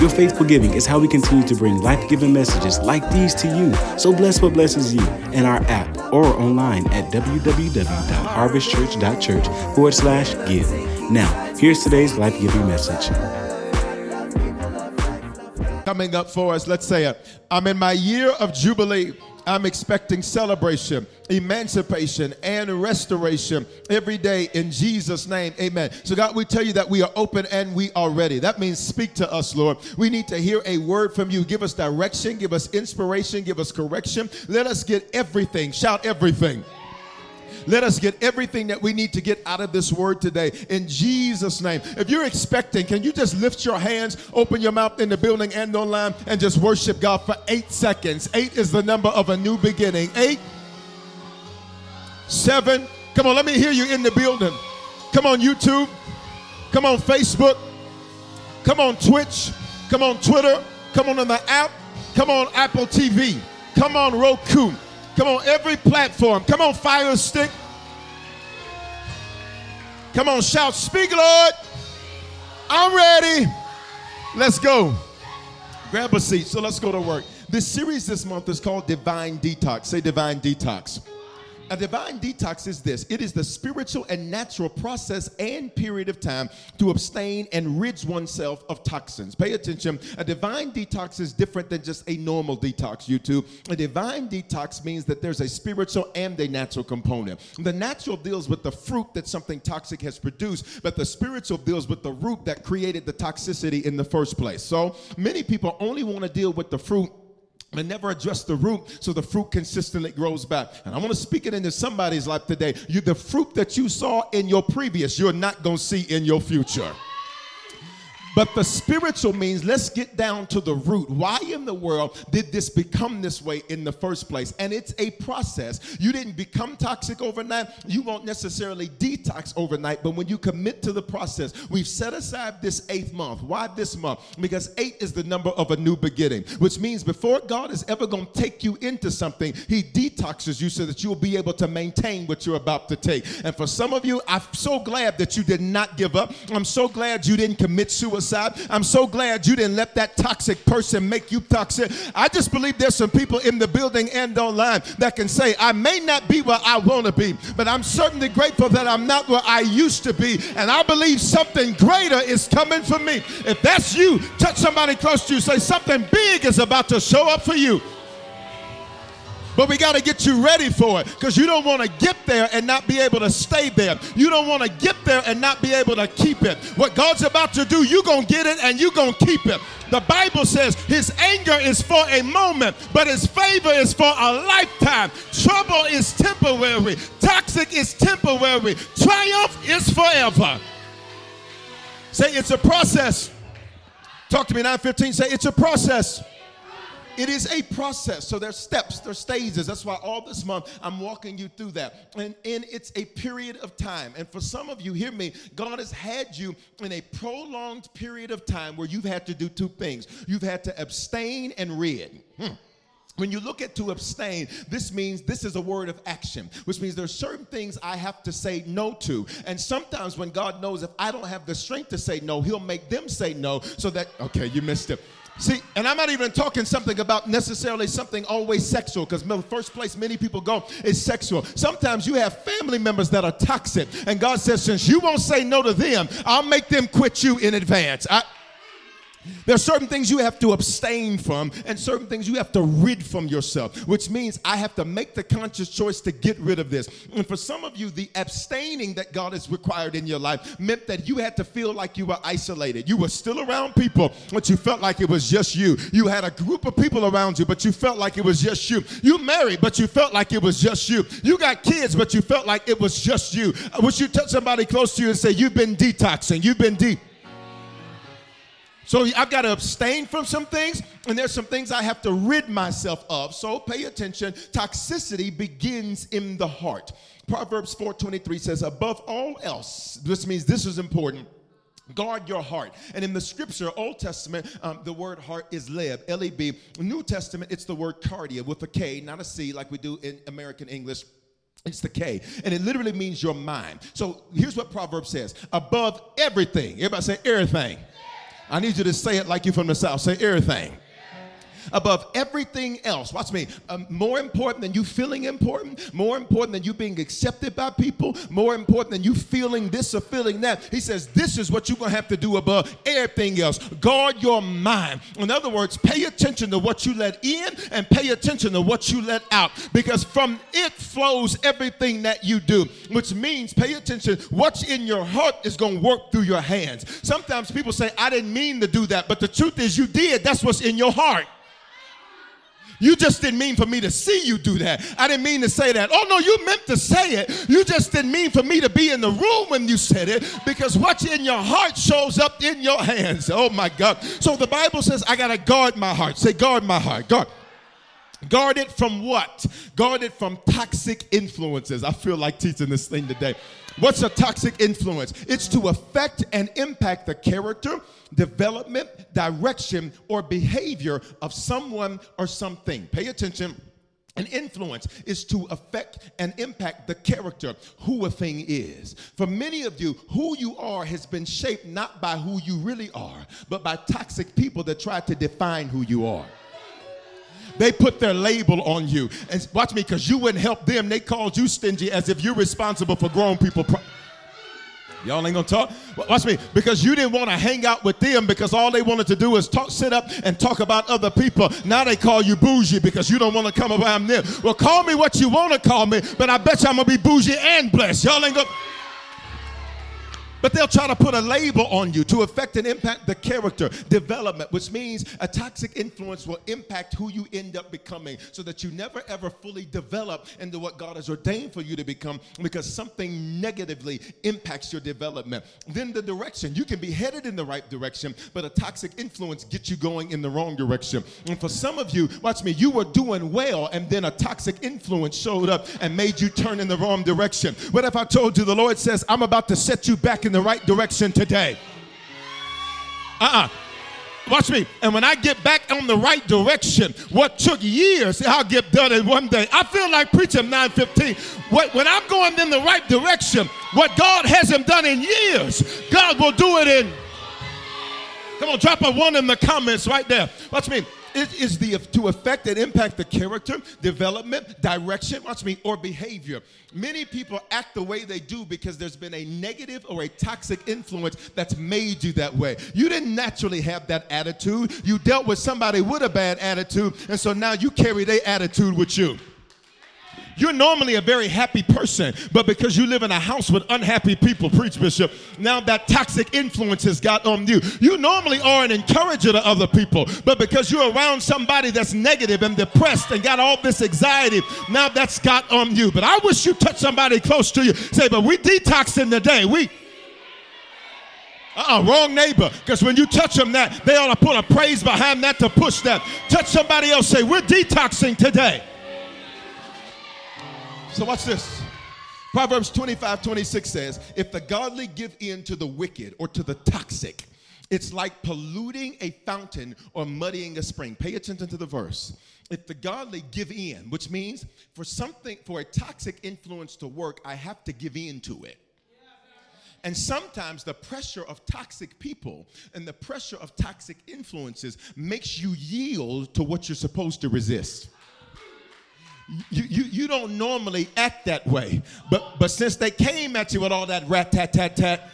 Your faithful giving is how we continue to bring life giving messages like these to you. So bless what blesses you in our app or online at www.harvestchurch.church forward slash give. Now, here's today's life giving message. Coming up for us, let's say it. I'm in my year of Jubilee. I'm expecting celebration, emancipation, and restoration every day in Jesus' name. Amen. So, God, we tell you that we are open and we are ready. That means speak to us, Lord. We need to hear a word from you. Give us direction, give us inspiration, give us correction. Let us get everything. Shout everything. Let us get everything that we need to get out of this word today in Jesus' name. If you're expecting, can you just lift your hands, open your mouth in the building and online, and just worship God for eight seconds? Eight is the number of a new beginning. Eight, seven, come on, let me hear you in the building. Come on, YouTube. Come on, Facebook. Come on, Twitch. Come on, Twitter. Come on, on the app. Come on, Apple TV. Come on, Roku. Come on, every platform. Come on, Fire Stick. Come on, shout, Speak, Lord. I'm ready. Let's go. Grab a seat. So let's go to work. This series this month is called Divine Detox. Say Divine Detox. A divine detox is this it is the spiritual and natural process and period of time to abstain and rid oneself of toxins. Pay attention. A divine detox is different than just a normal detox, YouTube. A divine detox means that there's a spiritual and a natural component. The natural deals with the fruit that something toxic has produced, but the spiritual deals with the root that created the toxicity in the first place. So many people only want to deal with the fruit and never address the root so the fruit consistently grows back. And I want to speak it into somebody's life today. You the fruit that you saw in your previous, you're not going to see in your future. But the spiritual means let's get down to the root. Why in the world did this become this way in the first place? And it's a process. You didn't become toxic overnight. You won't necessarily detox overnight. But when you commit to the process, we've set aside this eighth month. Why this month? Because eight is the number of a new beginning, which means before God is ever going to take you into something, He detoxes you so that you'll be able to maintain what you're about to take. And for some of you, I'm so glad that you did not give up. I'm so glad you didn't commit suicide suicide. I'm so glad you didn't let that toxic person make you toxic. I just believe there's some people in the building and online that can say, I may not be where I want to be, but I'm certainly grateful that I'm not where I used to be. And I believe something greater is coming for me. If that's you, touch somebody close to you. Say, something big is about to show up for you. But we got to get you ready for it because you don't want to get there and not be able to stay there. You don't want to get there and not be able to keep it. What God's about to do, you're going to get it and you're going to keep it. The Bible says his anger is for a moment, but his favor is for a lifetime. Trouble is temporary, toxic is temporary, triumph is forever. Say it's a process. Talk to me 915. Say it's a process. It is a process. So there's steps, there's stages. That's why all this month I'm walking you through that. And, and it's a period of time. And for some of you, hear me, God has had you in a prolonged period of time where you've had to do two things. You've had to abstain and read. Hmm. When you look at to abstain, this means this is a word of action, which means there's certain things I have to say no to. And sometimes when God knows if I don't have the strength to say no, He'll make them say no so that, okay, you missed it. See, and I'm not even talking something about necessarily something always sexual, because the first place many people go is sexual. Sometimes you have family members that are toxic, and God says, since you won't say no to them, I'll make them quit you in advance. I, there are certain things you have to abstain from, and certain things you have to rid from yourself, which means I have to make the conscious choice to get rid of this. And for some of you, the abstaining that God has required in your life meant that you had to feel like you were isolated. You were still around people, but you felt like it was just you. You had a group of people around you, but you felt like it was just you. You married, but you felt like it was just you. You got kids, but you felt like it was just you. I wish you touch somebody close to you and say, You've been detoxing, you've been deep. So I've got to abstain from some things, and there's some things I have to rid myself of. So pay attention. Toxicity begins in the heart. Proverbs 4:23 says, "Above all else," this means this is important. Guard your heart. And in the scripture, Old Testament, um, the word heart is leb, L E B. New Testament, it's the word kardia with a K, not a C, like we do in American English. It's the K, and it literally means your mind. So here's what Proverbs says above everything. Everybody say everything. I need you to say it like you're from the South. Say everything above everything else. Watch me. Um, more important than you feeling important, more important than you being accepted by people, more important than you feeling this or feeling that. He says, This is what you're going to have to do above everything else. Guard your mind. In other words, pay attention to what you let in and pay attention to what you let out because from it flows everything that you do, which means pay attention. What's in your heart is going to work through your hands. Sometimes people say, I didn't mean to do that, but the truth is you did. That's what's in your heart. You just didn't mean for me to see you do that. I didn't mean to say that. Oh, no, you meant to say it. You just didn't mean for me to be in the room when you said it because what's in your heart shows up in your hands. Oh, my God. So the Bible says, I got to guard my heart. Say, guard my heart. Guard. Guard it from what? Guard it from toxic influences. I feel like teaching this thing today. What's a toxic influence? It's to affect and impact the character, development, direction, or behavior of someone or something. Pay attention. An influence is to affect and impact the character, who a thing is. For many of you, who you are has been shaped not by who you really are, but by toxic people that try to define who you are. They put their label on you. And watch me, because you wouldn't help them. They called you stingy as if you're responsible for grown people. Pro- Y'all ain't gonna talk. Watch me, because you didn't want to hang out with them because all they wanted to do is talk, sit up and talk about other people. Now they call you bougie because you don't want to come around them. Well, call me what you want to call me, but I bet you I'm gonna be bougie and blessed. Y'all ain't gonna. But they'll try to put a label on you to affect and impact the character development, which means a toxic influence will impact who you end up becoming so that you never ever fully develop into what God has ordained for you to become because something negatively impacts your development. Then the direction. You can be headed in the right direction, but a toxic influence gets you going in the wrong direction. And for some of you, watch me, you were doing well and then a toxic influence showed up and made you turn in the wrong direction. What if I told you the Lord says, I'm about to set you back in the right direction today. Uh uh Watch me. And when I get back on the right direction, what took years, I'll get done in one day. I feel like preaching 915. When I'm going in the right direction, what God hasn't done in years, God will do it in. Come on, drop a one in the comments right there. Watch me. It is the to affect and impact the character, development, direction, watch me, or behavior. Many people act the way they do because there's been a negative or a toxic influence that's made you that way. You didn't naturally have that attitude. You dealt with somebody with a bad attitude, and so now you carry their attitude with you. You're normally a very happy person, but because you live in a house with unhappy people, preach, Bishop, now that toxic influence has got on you. You normally are an encourager to other people, but because you're around somebody that's negative and depressed and got all this anxiety, now that's got on you. But I wish you touch somebody close to you. Say, but we detoxing today. We uh-uh, wrong neighbor. Because when you touch them that, they ought to put a praise behind that to push that. Touch somebody else, say, we're detoxing today. So watch this. Proverbs 25, 26 says, if the godly give in to the wicked or to the toxic, it's like polluting a fountain or muddying a spring. Pay attention to the verse. If the godly give in, which means for something, for a toxic influence to work, I have to give in to it. And sometimes the pressure of toxic people and the pressure of toxic influences makes you yield to what you're supposed to resist. You, you, you don't normally act that way, but, but since they came at you with all that rat tat tat tat,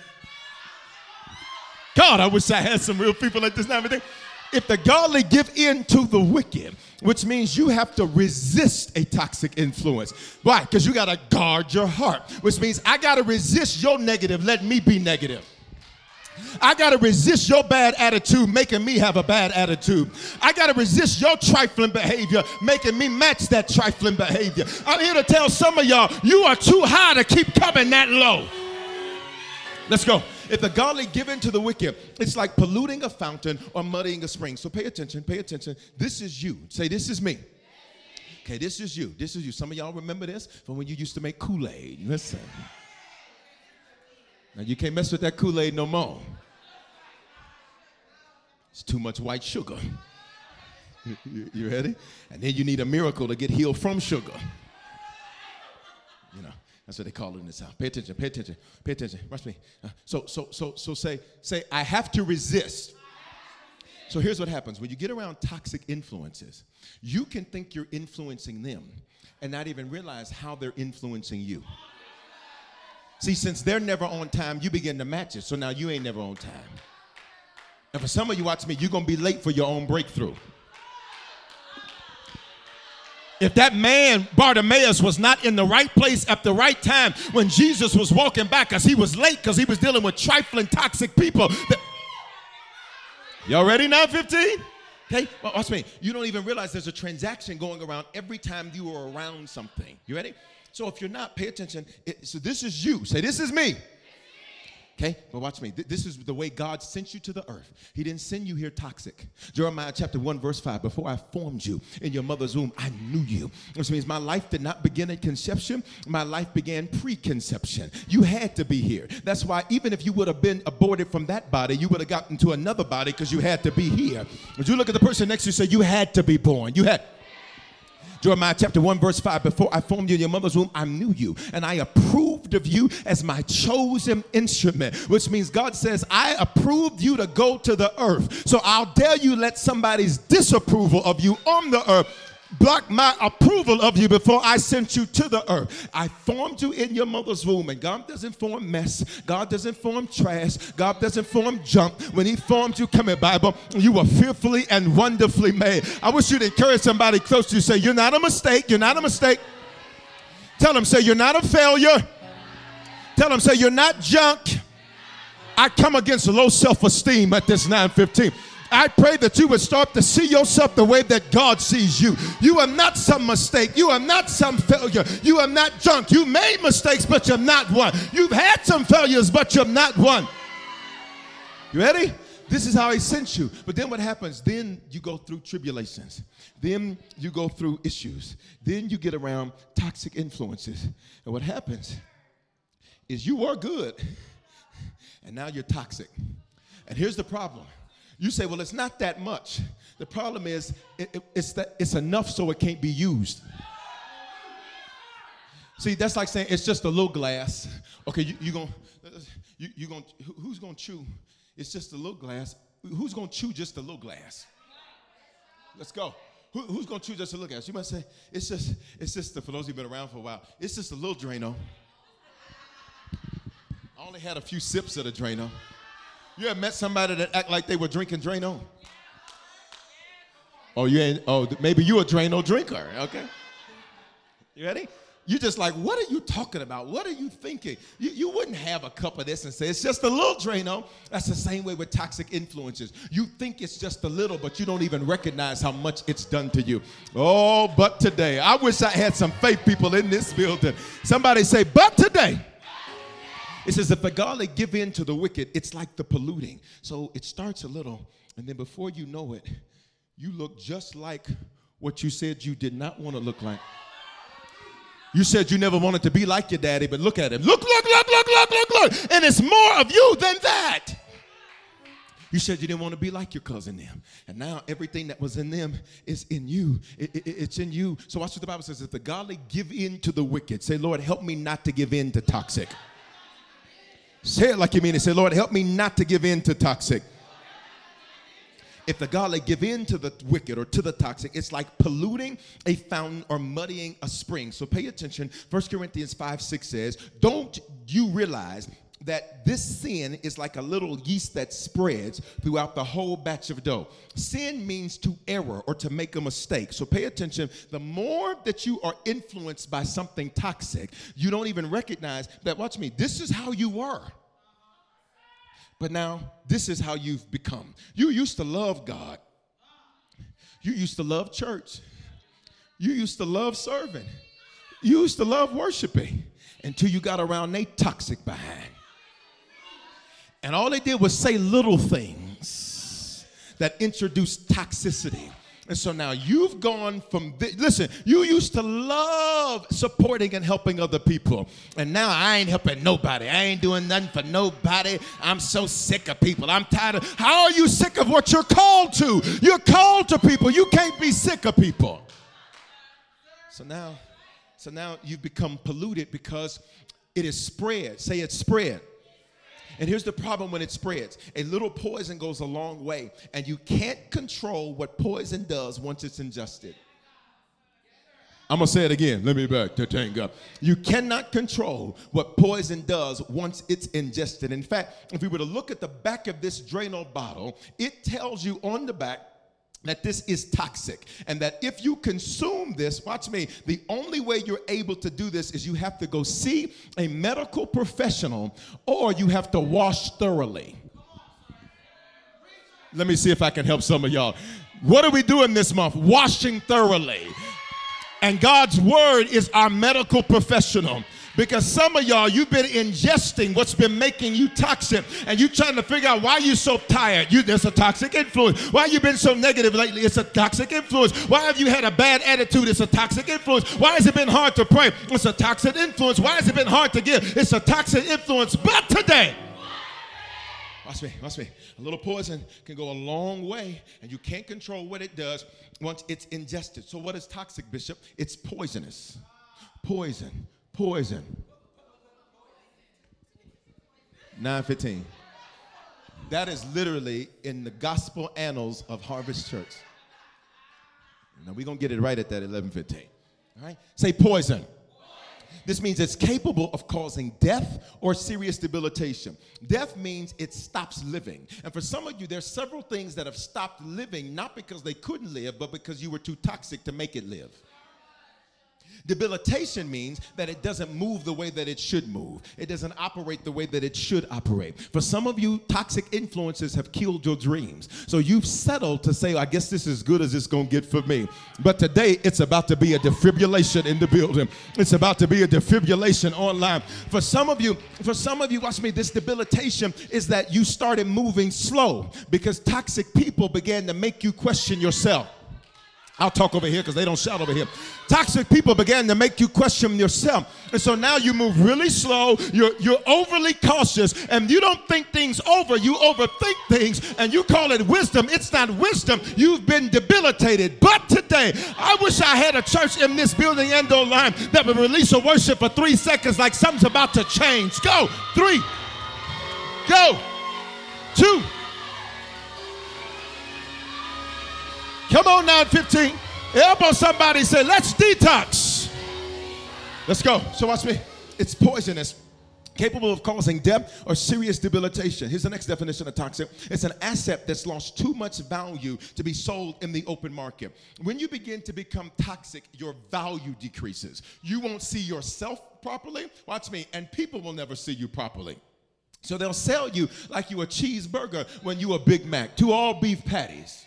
God, I wish I had some real people like this now. If the godly give in to the wicked, which means you have to resist a toxic influence. Why? Because you got to guard your heart, which means I got to resist your negative, let me be negative. I got to resist your bad attitude, making me have a bad attitude. I got to resist your trifling behavior, making me match that trifling behavior. I'm here to tell some of y'all, you are too high to keep coming that low. Let's go. If the godly give in to the wicked, it's like polluting a fountain or muddying a spring. So pay attention, pay attention. This is you. Say, This is me. Okay, this is you. This is you. Some of y'all remember this from when you used to make Kool Aid. Listen. Now you can't mess with that Kool Aid no more. It's too much white sugar. You, you, ready? And then you need a miracle to get healed from sugar. You know. That's what they call it in the South. Pay attention, pay attention, pay attention. Watch me. Uh, so, so, so, so say, say, I have to resist. So here's what happens when you get around toxic influences, you can think you're influencing them and not even realize how they're influencing you. See, since they're never on time, you begin to match it. So now you ain't never on time. And for some of you, watch me, you're gonna be late for your own breakthrough. If that man, Bartimaeus, was not in the right place at the right time when Jesus was walking back because he was late because he was dealing with trifling, toxic people. That... Y'all ready now, 15? Okay, well, watch me. You don't even realize there's a transaction going around every time you are around something. You ready? So if you're not, pay attention. It, so this is you. Say, this is me. Okay, but watch me. This is the way God sent you to the earth. He didn't send you here toxic. Jeremiah chapter 1, verse 5 Before I formed you in your mother's womb, I knew you. Which means my life did not begin at conception, my life began preconception. You had to be here. That's why, even if you would have been aborted from that body, you would have gotten to another body because you had to be here. Would you look at the person next to you say, You had to be born? You had. Jeremiah chapter 1, verse 5 Before I formed you in your mother's womb, I knew you, and I approved of you as my chosen instrument, which means God says, I approved you to go to the earth. So I'll dare you let somebody's disapproval of you on the earth block my approval of you before I sent you to the earth. I formed you in your mother's womb, and God doesn't form mess. God doesn't form trash. God doesn't form junk. When He formed you, come here, Bible, you were fearfully and wonderfully made. I wish you'd encourage somebody close to you. Say, You're not a mistake. You're not a mistake. Tell them, say, You're not a failure. Tell them, say, You're not junk. I come against low self esteem at this 915. I pray that you would start to see yourself the way that God sees you. You are not some mistake. You are not some failure. You are not junk. You made mistakes, but you're not one. You've had some failures, but you're not one. You ready? This is how he sent you. But then what happens? Then you go through tribulations. Then you go through issues. Then you get around toxic influences. And what happens is you are good, and now you're toxic. And here's the problem you say, well, it's not that much. The problem is, it, it, it's, that it's enough so it can't be used. See, that's like saying it's just a little glass. Okay, you, you gonna, you, you gonna, who's gonna chew? It's just a little glass. Who's gonna chew just a little glass? Let's go. Who, who's gonna chew just a little glass? You might say, it's just, it's just, for those who've been around for a while, it's just a little Drano. I only had a few sips of the Drano. You ever met somebody that act like they were drinking Drano? Oh, you ain't, oh, maybe you a Drano drinker, okay? You ready? You just like, what are you talking about? What are you thinking? You, you wouldn't have a cup of this and say, it's just a little Drano. That's the same way with toxic influences. You think it's just a little, but you don't even recognize how much it's done to you. Oh, but today, I wish I had some faith people in this building. Somebody say, but today. It says, if the godly give in to the wicked, it's like the polluting. So it starts a little, and then before you know it, you look just like what you said you did not want to look like. You said you never wanted to be like your daddy, but look at him. Look, look, look, look, look, look, look. And it's more of you than that. You said you didn't want to be like your cousin them. And now everything that was in them is in you. It, it, it's in you. So watch what the Bible says. If the godly give in to the wicked, say, Lord, help me not to give in to toxic. Say it like you mean it. Say, Lord, help me not to give in to toxic if the godly give in to the wicked or to the toxic, it's like polluting a fountain or muddying a spring. So pay attention. 1 Corinthians 5 6 says, Don't you realize that this sin is like a little yeast that spreads throughout the whole batch of dough. Sin means to error or to make a mistake. So pay attention. The more that you are influenced by something toxic, you don't even recognize that, watch me, this is how you were. But now, this is how you've become. You used to love God, you used to love church, you used to love serving, you used to love worshiping until you got around they toxic behind. And all they did was say little things that introduced toxicity. And so now you've gone from, this, listen, you used to love supporting and helping other people. And now I ain't helping nobody. I ain't doing nothing for nobody. I'm so sick of people. I'm tired of, how are you sick of what you're called to? You're called to people. You can't be sick of people. So now, so now you've become polluted because it is spread. Say it's spread. And here's the problem when it spreads a little poison goes a long way, and you can't control what poison does once it's ingested. I'm gonna say it again. Let me back to tank up. You cannot control what poison does once it's ingested. In fact, if we were to look at the back of this Drano bottle, it tells you on the back that this is toxic and that if you consume this, watch me, the only way you're able to do this is you have to go see a medical professional or you have to wash thoroughly. Let me see if I can help some of y'all. What are we doing this month? Washing thoroughly. And God's word is our medical professional. Because some of y'all, you've been ingesting what's been making you toxic, and you're trying to figure out why you're so tired. You, there's a toxic influence. Why you been so negative lately? It's a toxic influence. Why have you had a bad attitude? It's a toxic influence. Why has it been hard to pray? It's a toxic influence. Why has it been hard to give? It's a toxic influence. But today, watch me, watch me. A little poison can go a long way, and you can't control what it does once it's ingested. So, what is toxic, Bishop? It's poisonous. Poison poison. 915. That is literally in the gospel annals of Harvest Church. Now we're gonna get it right at that 1115. All right? Say poison. This means it's capable of causing death or serious debilitation. Death means it stops living. And for some of you, there's several things that have stopped living, not because they couldn't live, but because you were too toxic to make it live. Debilitation means that it doesn't move the way that it should move. It doesn't operate the way that it should operate. For some of you, toxic influences have killed your dreams. So you've settled to say, I guess this is good as it's going to get for me. But today, it's about to be a defibrillation in the building. It's about to be a defibrillation online. For some of you, for some of you, watch me, this debilitation is that you started moving slow because toxic people began to make you question yourself. I'll talk over here because they don't shout over here. Toxic people began to make you question yourself. And so now you move really slow, you're, you're overly cautious, and you don't think things over, you overthink things, and you call it wisdom. It's not wisdom. You've been debilitated. But today, I wish I had a church in this building and online that would release a worship for three seconds like something's about to change. Go. Three. Go. Two. Come on now, 15. Elbow somebody say, let's detox. Let's go. So watch me. It's poisonous. capable of causing death or serious debilitation. Here's the next definition of toxic it's an asset that's lost too much value to be sold in the open market. When you begin to become toxic, your value decreases. You won't see yourself properly. Watch me, and people will never see you properly. So they'll sell you like you a cheeseburger when you a Big Mac, two all beef patties.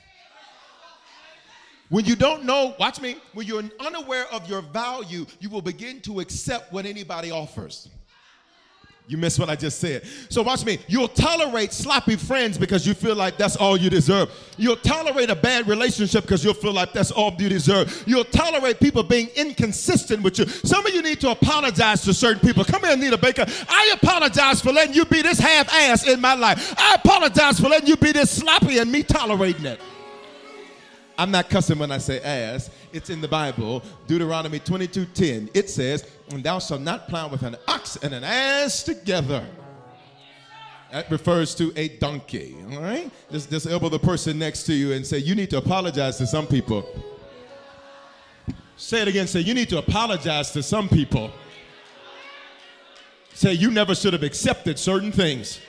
When you don't know, watch me, when you're unaware of your value, you will begin to accept what anybody offers. You missed what I just said. So watch me. You'll tolerate sloppy friends because you feel like that's all you deserve. You'll tolerate a bad relationship because you'll feel like that's all you deserve. You'll tolerate people being inconsistent with you. Some of you need to apologize to certain people. Come here, Nita Baker. I apologize for letting you be this half ass in my life. I apologize for letting you be this sloppy and me tolerating it. I'm not cussing when I say ass. It's in the Bible, Deuteronomy 22:10. It says, "And thou shalt not plow with an ox and an ass together." That refers to a donkey. All right, just just elbow the person next to you and say, "You need to apologize to some people." Say it again. Say, "You need to apologize to some people." Say, "You never should have accepted certain things."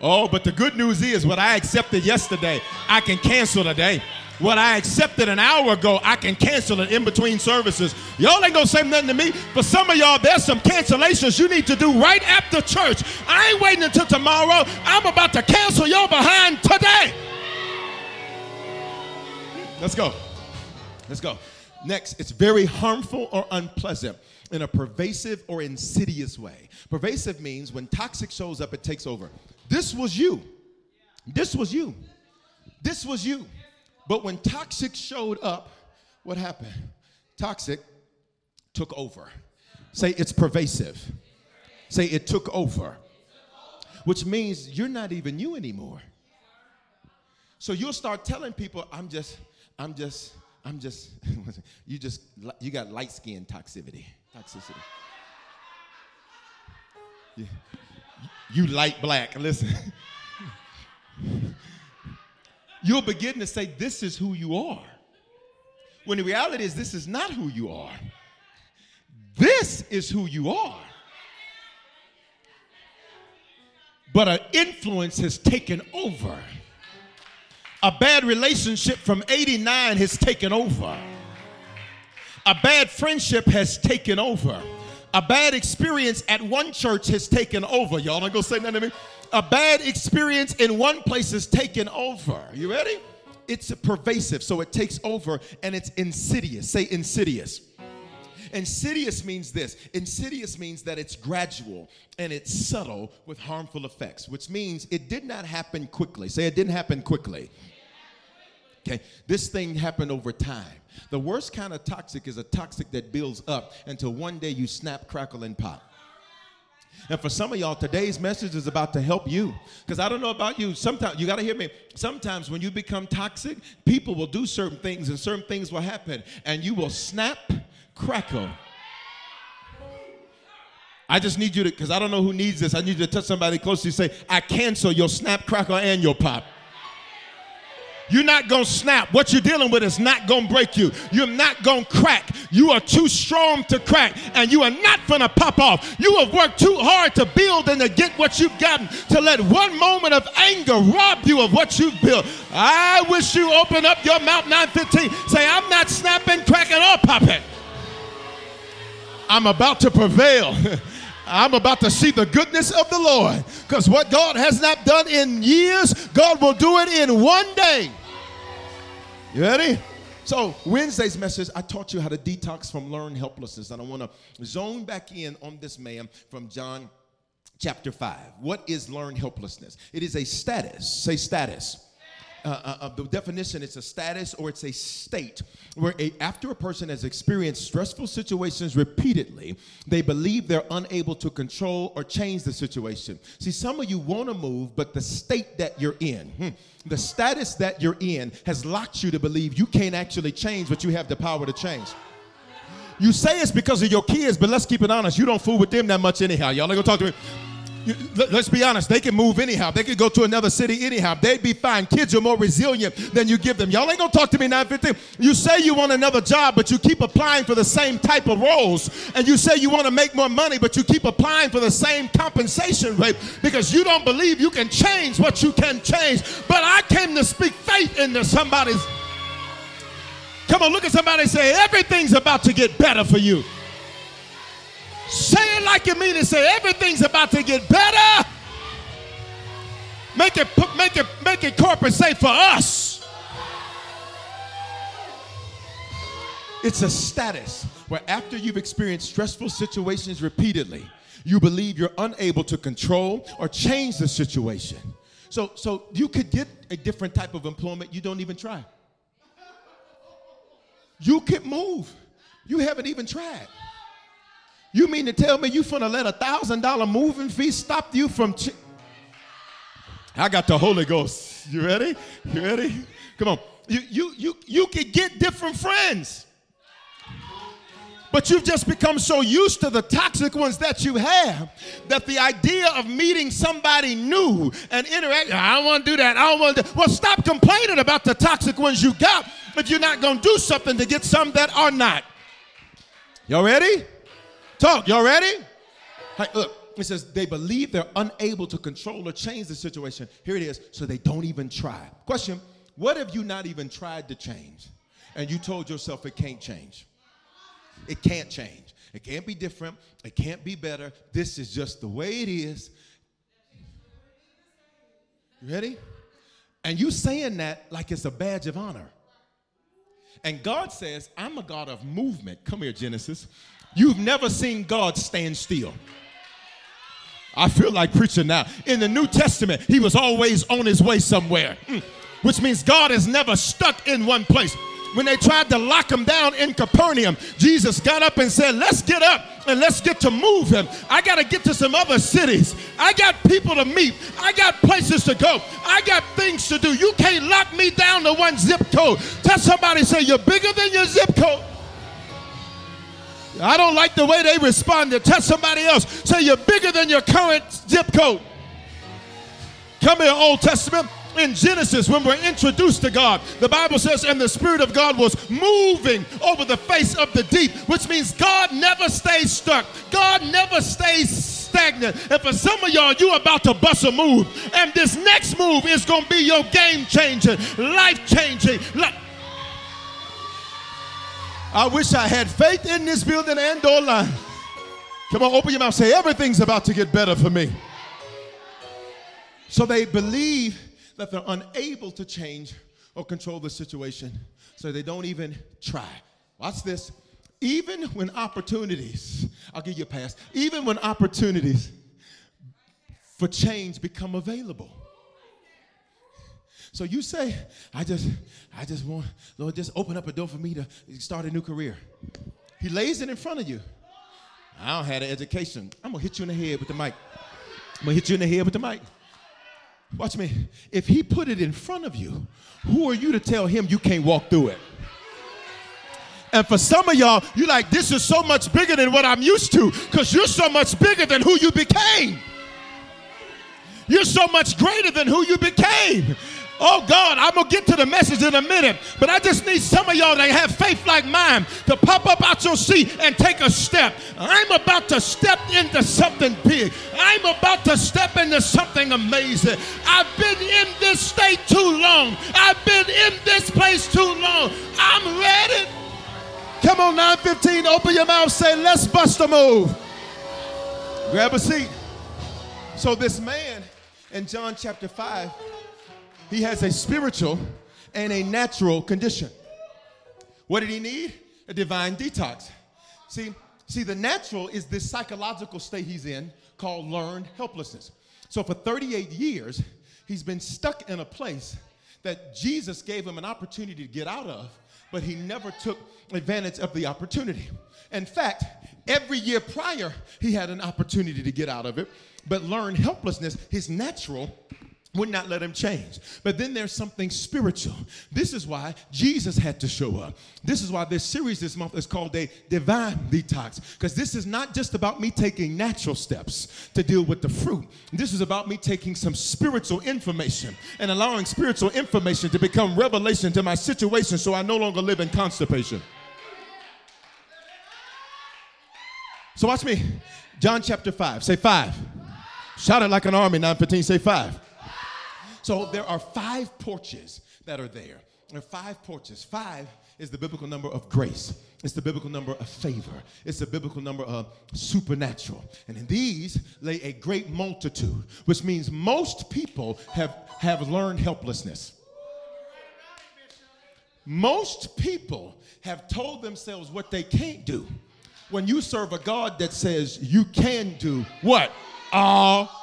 Oh, but the good news is what I accepted yesterday, I can cancel today. What I accepted an hour ago, I can cancel it in between services. Y'all ain't gonna say nothing to me. For some of y'all, there's some cancellations you need to do right after church. I ain't waiting until tomorrow. I'm about to cancel your behind today. Let's go. Let's go. Next, it's very harmful or unpleasant in a pervasive or insidious way. Pervasive means when toxic shows up, it takes over. This was you. This was you. This was you. But when toxic showed up, what happened? Toxic took over. Say it's pervasive. Say it took over. Which means you're not even you anymore. So you'll start telling people, I'm just, I'm just, I'm just, you just, you got light skin toxicity. Toxicity. Yeah. You light black. Listen. You'll begin to say, This is who you are. When the reality is, this is not who you are. This is who you are. But an influence has taken over. A bad relationship from 89 has taken over. A bad friendship has taken over a bad experience at one church has taken over. Y'all not gonna say nothing to me? A bad experience in one place has taken over. You ready? It's pervasive, so it takes over and it's insidious. Say insidious. Insidious means this insidious means that it's gradual and it's subtle with harmful effects, which means it did not happen quickly. Say it didn't happen quickly. Okay, this thing happened over time. The worst kind of toxic is a toxic that builds up until one day you snap, crackle, and pop. And for some of y'all, today's message is about to help you. Because I don't know about you. Sometimes, you got to hear me. Sometimes when you become toxic, people will do certain things and certain things will happen. And you will snap, crackle. I just need you to, because I don't know who needs this. I need you to touch somebody close to you say, I cancel your snap, crackle, and your pop. You're not going to snap. What you're dealing with is not going to break you. You're not going to crack. You are too strong to crack, and you are not going to pop off. You have worked too hard to build and to get what you've gotten, to let one moment of anger rob you of what you've built. I wish you open up your mouth 915. Say, I'm not snapping, cracking, or popping. I'm about to prevail. I'm about to see the goodness of the Lord. Because what God has not done in years, God will do it in one day. You ready? So, Wednesday's message, I taught you how to detox from learned helplessness. And I want to zone back in on this man from John chapter 5. What is learned helplessness? It is a status. Say status. Uh, uh, uh, the definition it's a status or it's a state where a, after a person has experienced stressful situations repeatedly they believe they're unable to control or change the situation. See some of you want to move but the state that you're in hmm, the status that you're in has locked you to believe you can't actually change but you have the power to change. You say it's because of your kids but let's keep it honest you don't fool with them that much anyhow. Y'all ain't gonna talk to me Let's be honest, they can move anyhow. They could go to another city anyhow. They'd be fine. Kids are more resilient than you give them. Y'all ain't gonna talk to me 915. You say you want another job, but you keep applying for the same type of roles. And you say you want to make more money, but you keep applying for the same compensation rate because you don't believe you can change what you can change. But I came to speak faith into somebody's. Come on, look at somebody say, everything's about to get better for you. Say it like you mean it. Say everything's about to get better. Make it make it make it corporate. Say for us. It's a status where after you've experienced stressful situations repeatedly, you believe you're unable to control or change the situation. So so you could get a different type of employment you don't even try. You could move. You haven't even tried. You mean to tell me you finna let a thousand dollar moving fee stop you from? Ch- I got the Holy Ghost. You ready? You ready? Come on. You you you you could get different friends, but you've just become so used to the toxic ones that you have that the idea of meeting somebody new and interacting. I don't want to do that. I don't want to. Well, stop complaining about the toxic ones you got if you're not gonna do something to get some that are not. Y'all ready? Talk. Y'all ready? Hey, look, it says they believe they're unable to control or change the situation. Here it is. So they don't even try. Question What have you not even tried to change? And you told yourself it can't change? It can't change. It can't be different. It can't be better. This is just the way it is. You ready? And you saying that like it's a badge of honor. And God says, I'm a God of movement. Come here, Genesis. You've never seen God stand still. I feel like preaching now. In the New Testament, he was always on his way somewhere, Mm. which means God is never stuck in one place. When they tried to lock him down in Capernaum, Jesus got up and said, Let's get up and let's get to moving. I got to get to some other cities. I got people to meet. I got places to go. I got things to do. You can't lock me down to one zip code. Tell somebody, say, You're bigger than your zip code. I don't like the way they responded. Tell somebody else. Say you're bigger than your current zip code. Come here, Old Testament. In Genesis, when we're introduced to God, the Bible says, and the Spirit of God was moving over the face of the deep, which means God never stays stuck. God never stays stagnant. And for some of y'all, you're about to bust a move. And this next move is going to be your game changing, life changing. Li- I wish I had faith in this building and online. Come on, open your mouth. Say, everything's about to get better for me. So they believe that they're unable to change or control the situation, so they don't even try. Watch this. Even when opportunities, I'll give you a pass, even when opportunities for change become available. So you say, I just, I just want, Lord, just open up a door for me to start a new career. He lays it in front of you. I don't have an education. I'm gonna hit you in the head with the mic. I'm gonna hit you in the head with the mic. Watch me. If he put it in front of you, who are you to tell him you can't walk through it? And for some of y'all, you're like, this is so much bigger than what I'm used to, because you're so much bigger than who you became. You're so much greater than who you became. Oh God, I'm gonna get to the message in a minute, but I just need some of y'all that have faith like mine to pop up out your seat and take a step. I'm about to step into something big. I'm about to step into something amazing. I've been in this state too long. I've been in this place too long. I'm ready. Come on, 915, open your mouth, say, let's bust a move. Grab a seat. So this man in John chapter 5, he has a spiritual and a natural condition. What did he need? A divine detox. See, see, the natural is this psychological state he's in called learned helplessness. So for 38 years, he's been stuck in a place that Jesus gave him an opportunity to get out of, but he never took advantage of the opportunity. In fact, every year prior, he had an opportunity to get out of it, but learned helplessness, his natural, would not let him change. But then there's something spiritual. This is why Jesus had to show up. This is why this series this month is called a divine detox. Because this is not just about me taking natural steps to deal with the fruit. This is about me taking some spiritual information and allowing spiritual information to become revelation to my situation so I no longer live in constipation. So watch me. John chapter 5. Say 5. Shout it like an army, 915. Say 5. So there are five porches that are there. There are five porches. Five is the biblical number of grace. It's the biblical number of favor. It's the biblical number of supernatural. And in these lay a great multitude, which means most people have, have learned helplessness. Most people have told themselves what they can't do. When you serve a God that says you can do what? All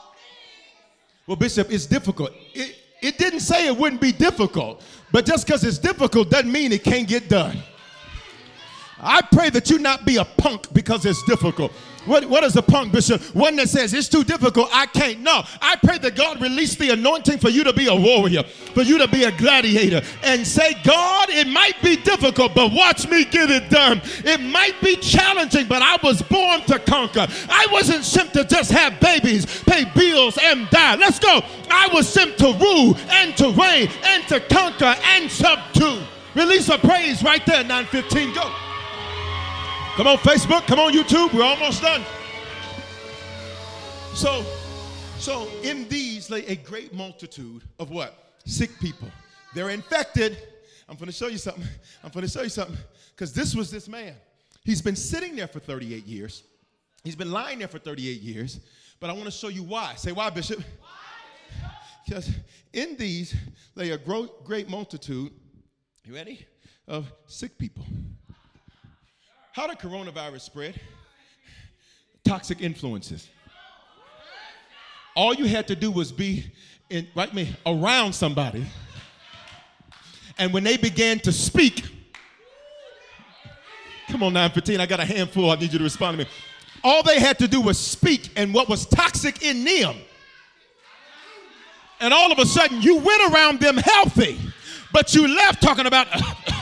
well, Bishop, it's difficult. It, it didn't say it wouldn't be difficult, but just because it's difficult doesn't mean it can't get done. I pray that you not be a punk because it's difficult. What, what is a punk, Bishop? One that says it's too difficult, I can't. No, I pray that God release the anointing for you to be a warrior, for you to be a gladiator, and say, God, it might be difficult, but watch me get it done. It might be challenging, but I was born to conquer. I wasn't sent to just have babies, pay bills, and die. Let's go. I was sent to rule and to reign and to conquer and subdue. Release a praise right there, 915. Go. Come on, Facebook. Come on, YouTube. We're almost done. So, so in these lay a great multitude of what? Sick people. They're infected. I'm going to show you something. I'm going to show you something. Because this was this man. He's been sitting there for 38 years. He's been lying there for 38 years. But I want to show you why. Say why, Bishop? Why? Because in these lay a great multitude. You ready? Of sick people. How did coronavirus spread? Toxic influences. All you had to do was be in, right me, around somebody. And when they began to speak, come on, 915, I got a handful. I need you to respond to me. All they had to do was speak, and what was toxic in them. And all of a sudden, you went around them healthy, but you left talking about.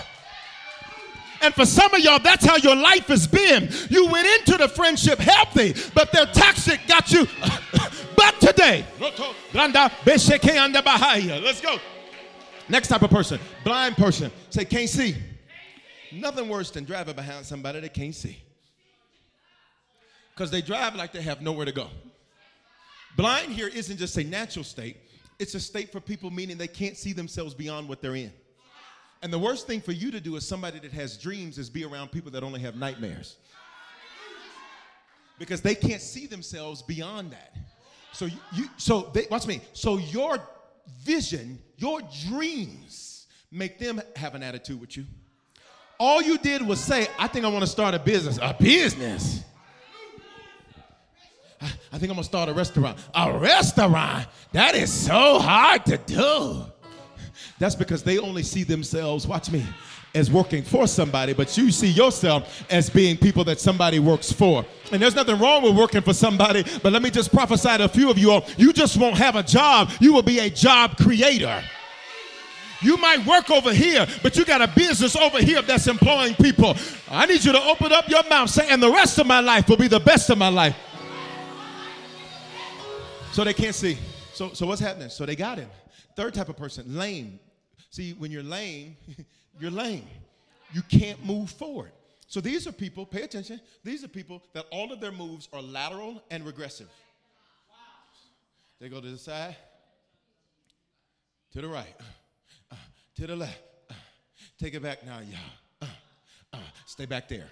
And for some of y'all, that's how your life has been. You went into the friendship healthy, but their toxic got you. but today, let's go. Next type of person, blind person. Say, can't see. Nothing worse than driving behind somebody that can't see. Because they drive like they have nowhere to go. Blind here isn't just a natural state, it's a state for people meaning they can't see themselves beyond what they're in. And the worst thing for you to do as somebody that has dreams is be around people that only have nightmares. Because they can't see themselves beyond that. So you, you so they watch me. So your vision, your dreams make them have an attitude with you. All you did was say, I think I want to start a business. A business. I, I think I'm gonna start a restaurant. A restaurant? That is so hard to do. That's because they only see themselves, watch me, as working for somebody, but you see yourself as being people that somebody works for. And there's nothing wrong with working for somebody, but let me just prophesy to a few of you all. You just won't have a job, you will be a job creator. You might work over here, but you got a business over here that's employing people. I need you to open up your mouth, say, and the rest of my life will be the best of my life. So they can't see. So, so what's happening? So they got him. Third type of person, lame. See, when you're lame, you're lame. You can't move forward. So these are people, pay attention, these are people that all of their moves are lateral and regressive. They go to the side, to the right, uh, to the left. Uh, take it back now, y'all. Uh, uh, stay back there.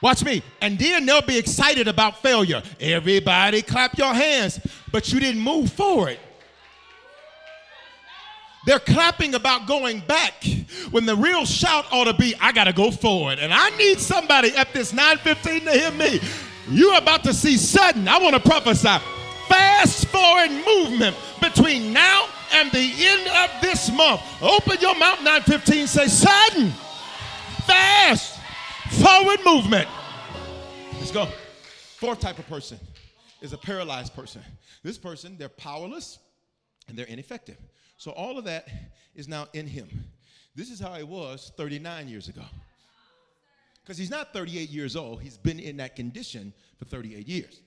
Watch me. And then they'll be excited about failure. Everybody clap your hands, but you didn't move forward. They're clapping about going back when the real shout ought to be, I got to go forward. And I need somebody at this 915 to hear me. You're about to see sudden, I want to prophesy, fast forward movement between now and the end of this month. Open your mouth, 915, say sudden, movement. Let's go. Fourth type of person is a paralyzed person. This person, they're powerless and they're ineffective. So all of that is now in him. This is how he was 39 years ago. Because he's not 38 years old, he's been in that condition for 38 years.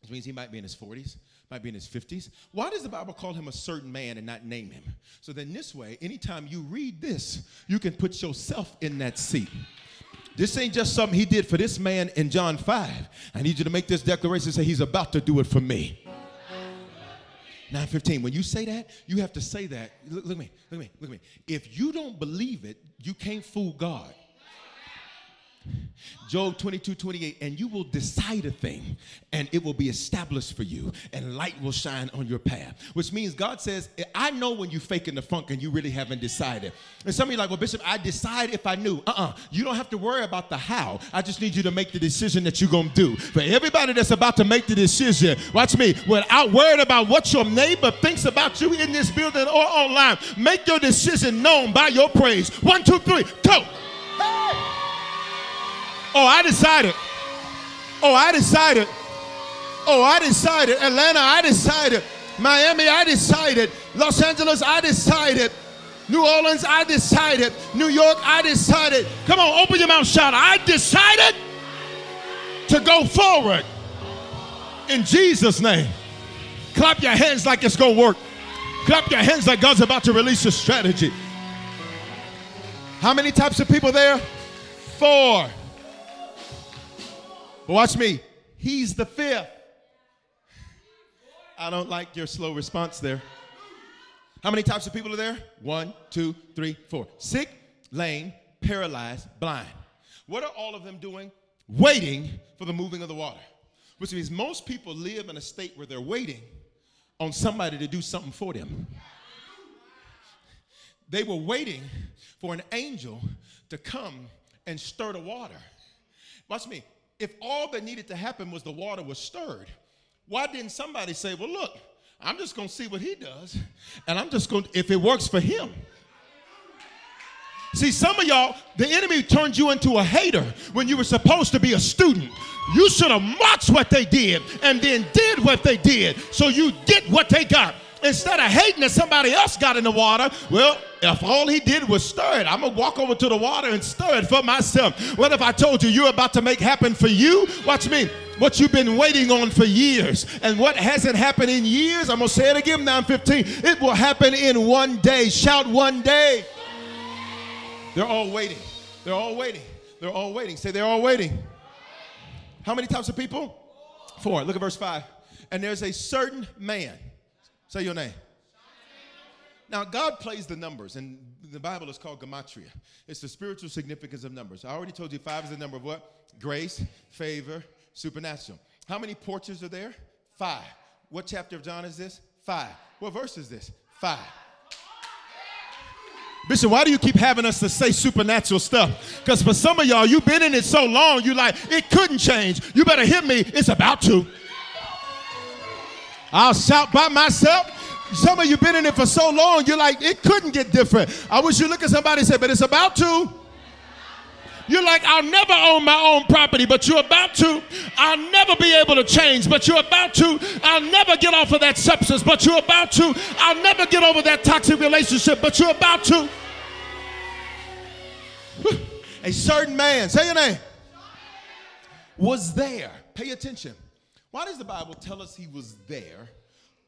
Which means he might be in his 40s, might be in his 50s. Why does the Bible call him a certain man and not name him? So then, this way, anytime you read this, you can put yourself in that seat. This ain't just something he did for this man in John 5. I need you to make this declaration say, He's about to do it for me. 915. When you say that, you have to say that. Look, look at me, look at me, look at me. If you don't believe it, you can't fool God. Job 22, 28, and you will decide a thing and it will be established for you and light will shine on your path. Which means God says, I know when you faking the funk and you really haven't decided. And some of you like, well, Bishop, I decide if I knew. Uh-uh. You don't have to worry about the how. I just need you to make the decision that you're going to do. For everybody that's about to make the decision, watch me, without worrying about what your neighbor thinks about you in this building or online, make your decision known by your praise. One, two, three, go. Hey! Oh, I decided. Oh, I decided. Oh, I decided. Atlanta, I decided. Miami, I decided. Los Angeles, I decided. New Orleans, I decided. New York, I decided. Come on, open your mouth, shout. I decided to go forward in Jesus' name. Clap your hands like it's going to work. Clap your hands like God's about to release a strategy. How many types of people there? Four. Watch me. He's the fifth. I don't like your slow response there. How many types of people are there? One, two, three, four. Sick, lame, paralyzed, blind. What are all of them doing? Waiting for the moving of the water. Which means most people live in a state where they're waiting on somebody to do something for them. They were waiting for an angel to come and stir the water. Watch me if all that needed to happen was the water was stirred, why didn't somebody say, well, look, I'm just going to see what he does, and I'm just going to, if it works for him. See, some of y'all, the enemy turned you into a hater when you were supposed to be a student. You should have watched what they did and then did what they did so you get what they got. Instead of hating that somebody else got in the water, well, if all he did was stir it, I'm gonna walk over to the water and stir it for myself. What if I told you you're about to make happen for you? Watch me. What you've been waiting on for years, and what hasn't happened in years, I'm gonna say it again, 915. It will happen in one day. Shout one day. They're all waiting. They're all waiting. They're all waiting. Say they're all waiting. How many types of people? Four. Look at verse five. And there's a certain man Say your name. Now, God plays the numbers, and the Bible is called Gematria. It's the spiritual significance of numbers. I already told you five is the number of what? Grace, favor, supernatural. How many porches are there? Five. What chapter of John is this? Five. What verse is this? Five. Bishop, why do you keep having us to say supernatural stuff? Because for some of y'all, you've been in it so long, you like, it couldn't change. You better hit me. It's about to. I'll shout by myself. Some of you been in it for so long, you're like, it couldn't get different. I wish you look at somebody and say, but it's about to. You're like, I'll never own my own property, but you're about to. I'll never be able to change, but you're about to. I'll never get off of that substance, but you're about to. I'll never get over that toxic relationship, but you're about to. A certain man, say your name, was there. Pay attention. Why does the Bible tell us he was there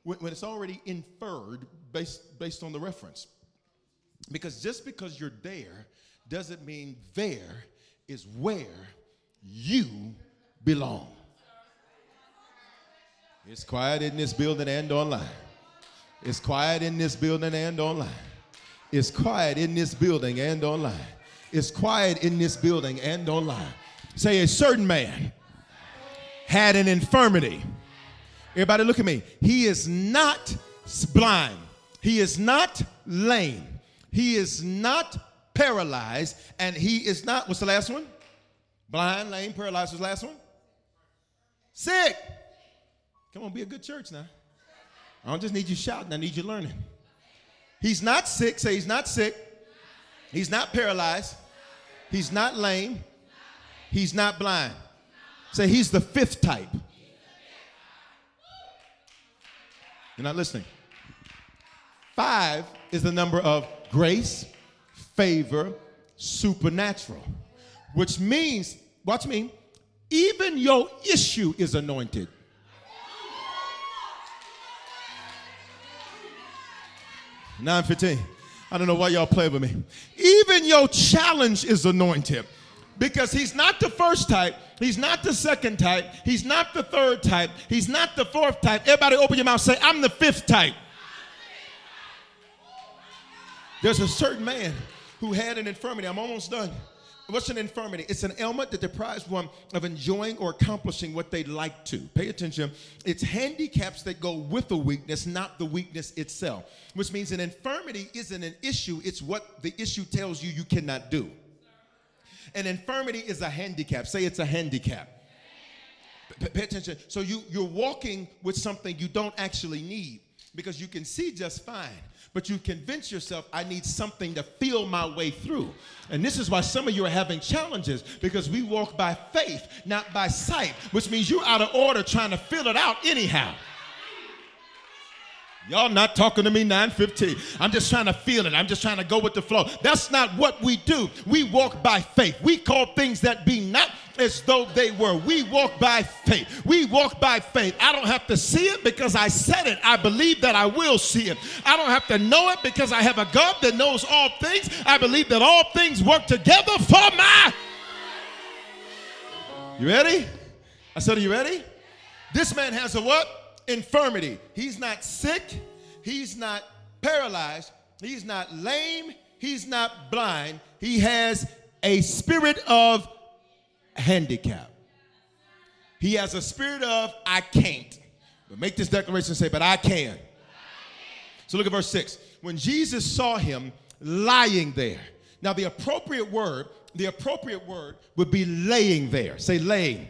when, it's already inferred based, based on the reference? Because just because you're there doesn't mean there is where you belong. It's quiet in this building and online. It's quiet in this building and online. It's quiet in this building and online. It's quiet in this building and online. Say a certain man had an infirmity. Everybody, look at me. He is not blind, he is not lame, he is not paralyzed, and he is not, what's the last one? Blind, lame, paralyzed was the last one? Sick. Come on, be a good church now. I don't just need you shouting, I need you learning. He's not sick, say he's not sick. He's not paralyzed. He's not lame. He's not blind. Say, he's the fifth type. You're not listening. Five is the number of grace, favor, supernatural, which means, watch me, even your issue is anointed. Nine fifteen. I don't know why y'all play with me. Even your challenge is anointed because he's not the first type, he's not the second type, he's not the third type, he's not the fourth type. Everybody open your mouth say, I'm the fifth type. There's a certain man who had an infirmity. I'm almost done. What's an infirmity? It's an ailment that deprives one of enjoying or accomplishing what they'd like to. Pay attention. It's handicaps that go with the weakness, not the weakness itself. Which means an infirmity isn't an issue, it's what the issue tells you you cannot do. An infirmity is a handicap. Say it's a handicap. P- pay attention. So you, you're walking with something you don't actually need because you can see just fine but you convince yourself, I need something to feel my way through. And this is why some of you are having challenges because we walk by faith, not by sight, which means you're out of order trying to fill it out anyhow. Y'all not talking to me 915. I'm just trying to feel it. I'm just trying to go with the flow. That's not what we do. We walk by faith. We call things that be not as though they were. We walk by faith. We walk by faith. I don't have to see it because I said it. I believe that I will see it. I don't have to know it because I have a God that knows all things. I believe that all things work together for my. You ready? I said, Are you ready? This man has a what? Infirmity. He's not sick. He's not paralyzed. He's not lame. He's not blind. He has a spirit of handicap. He has a spirit of I can't. But make this declaration say, but I can. So look at verse 6. When Jesus saw him lying there. Now the appropriate word, the appropriate word would be laying there. Say laying.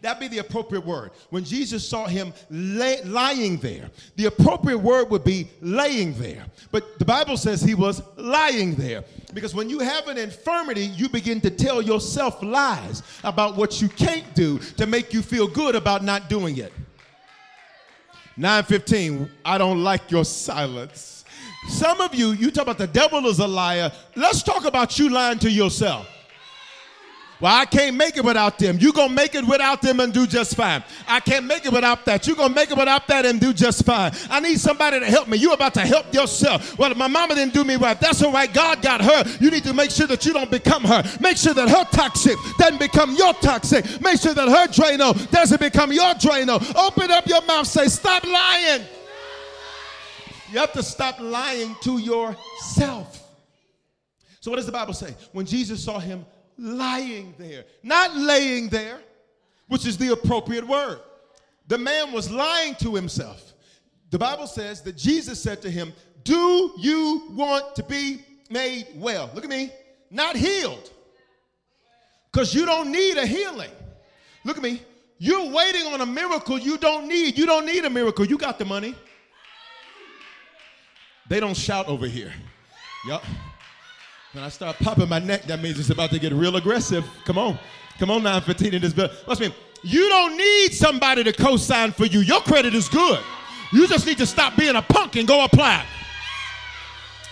That'd be the appropriate word. When Jesus saw him lay, lying there, the appropriate word would be laying there. But the Bible says he was lying there. Because when you have an infirmity, you begin to tell yourself lies about what you can't do to make you feel good about not doing it. 915, I don't like your silence. Some of you, you talk about the devil is a liar. Let's talk about you lying to yourself. Well, I can't make it without them. You're going to make it without them and do just fine. I can't make it without that. You're going to make it without that and do just fine. I need somebody to help me. You're about to help yourself. Well, my mama didn't do me right. That's all right. God got her. You need to make sure that you don't become her. Make sure that her toxic doesn't become your toxic. Make sure that her Drano doesn't become your Drano. Open up your mouth. Say, stop lying. You have to stop lying to yourself. So, what does the Bible say? When Jesus saw him lying there, not laying there, which is the appropriate word. The man was lying to himself. The Bible says that Jesus said to him, Do you want to be made well? Look at me, not healed, because you don't need a healing. Look at me. You're waiting on a miracle you don't need. You don't need a miracle. You got the money. They don't shout over here. Yup. When I start popping my neck, that means it's about to get real aggressive. Come on. Come on, 915 in this bill. Watch me. You don't need somebody to co-sign for you. Your credit is good. You just need to stop being a punk and go apply.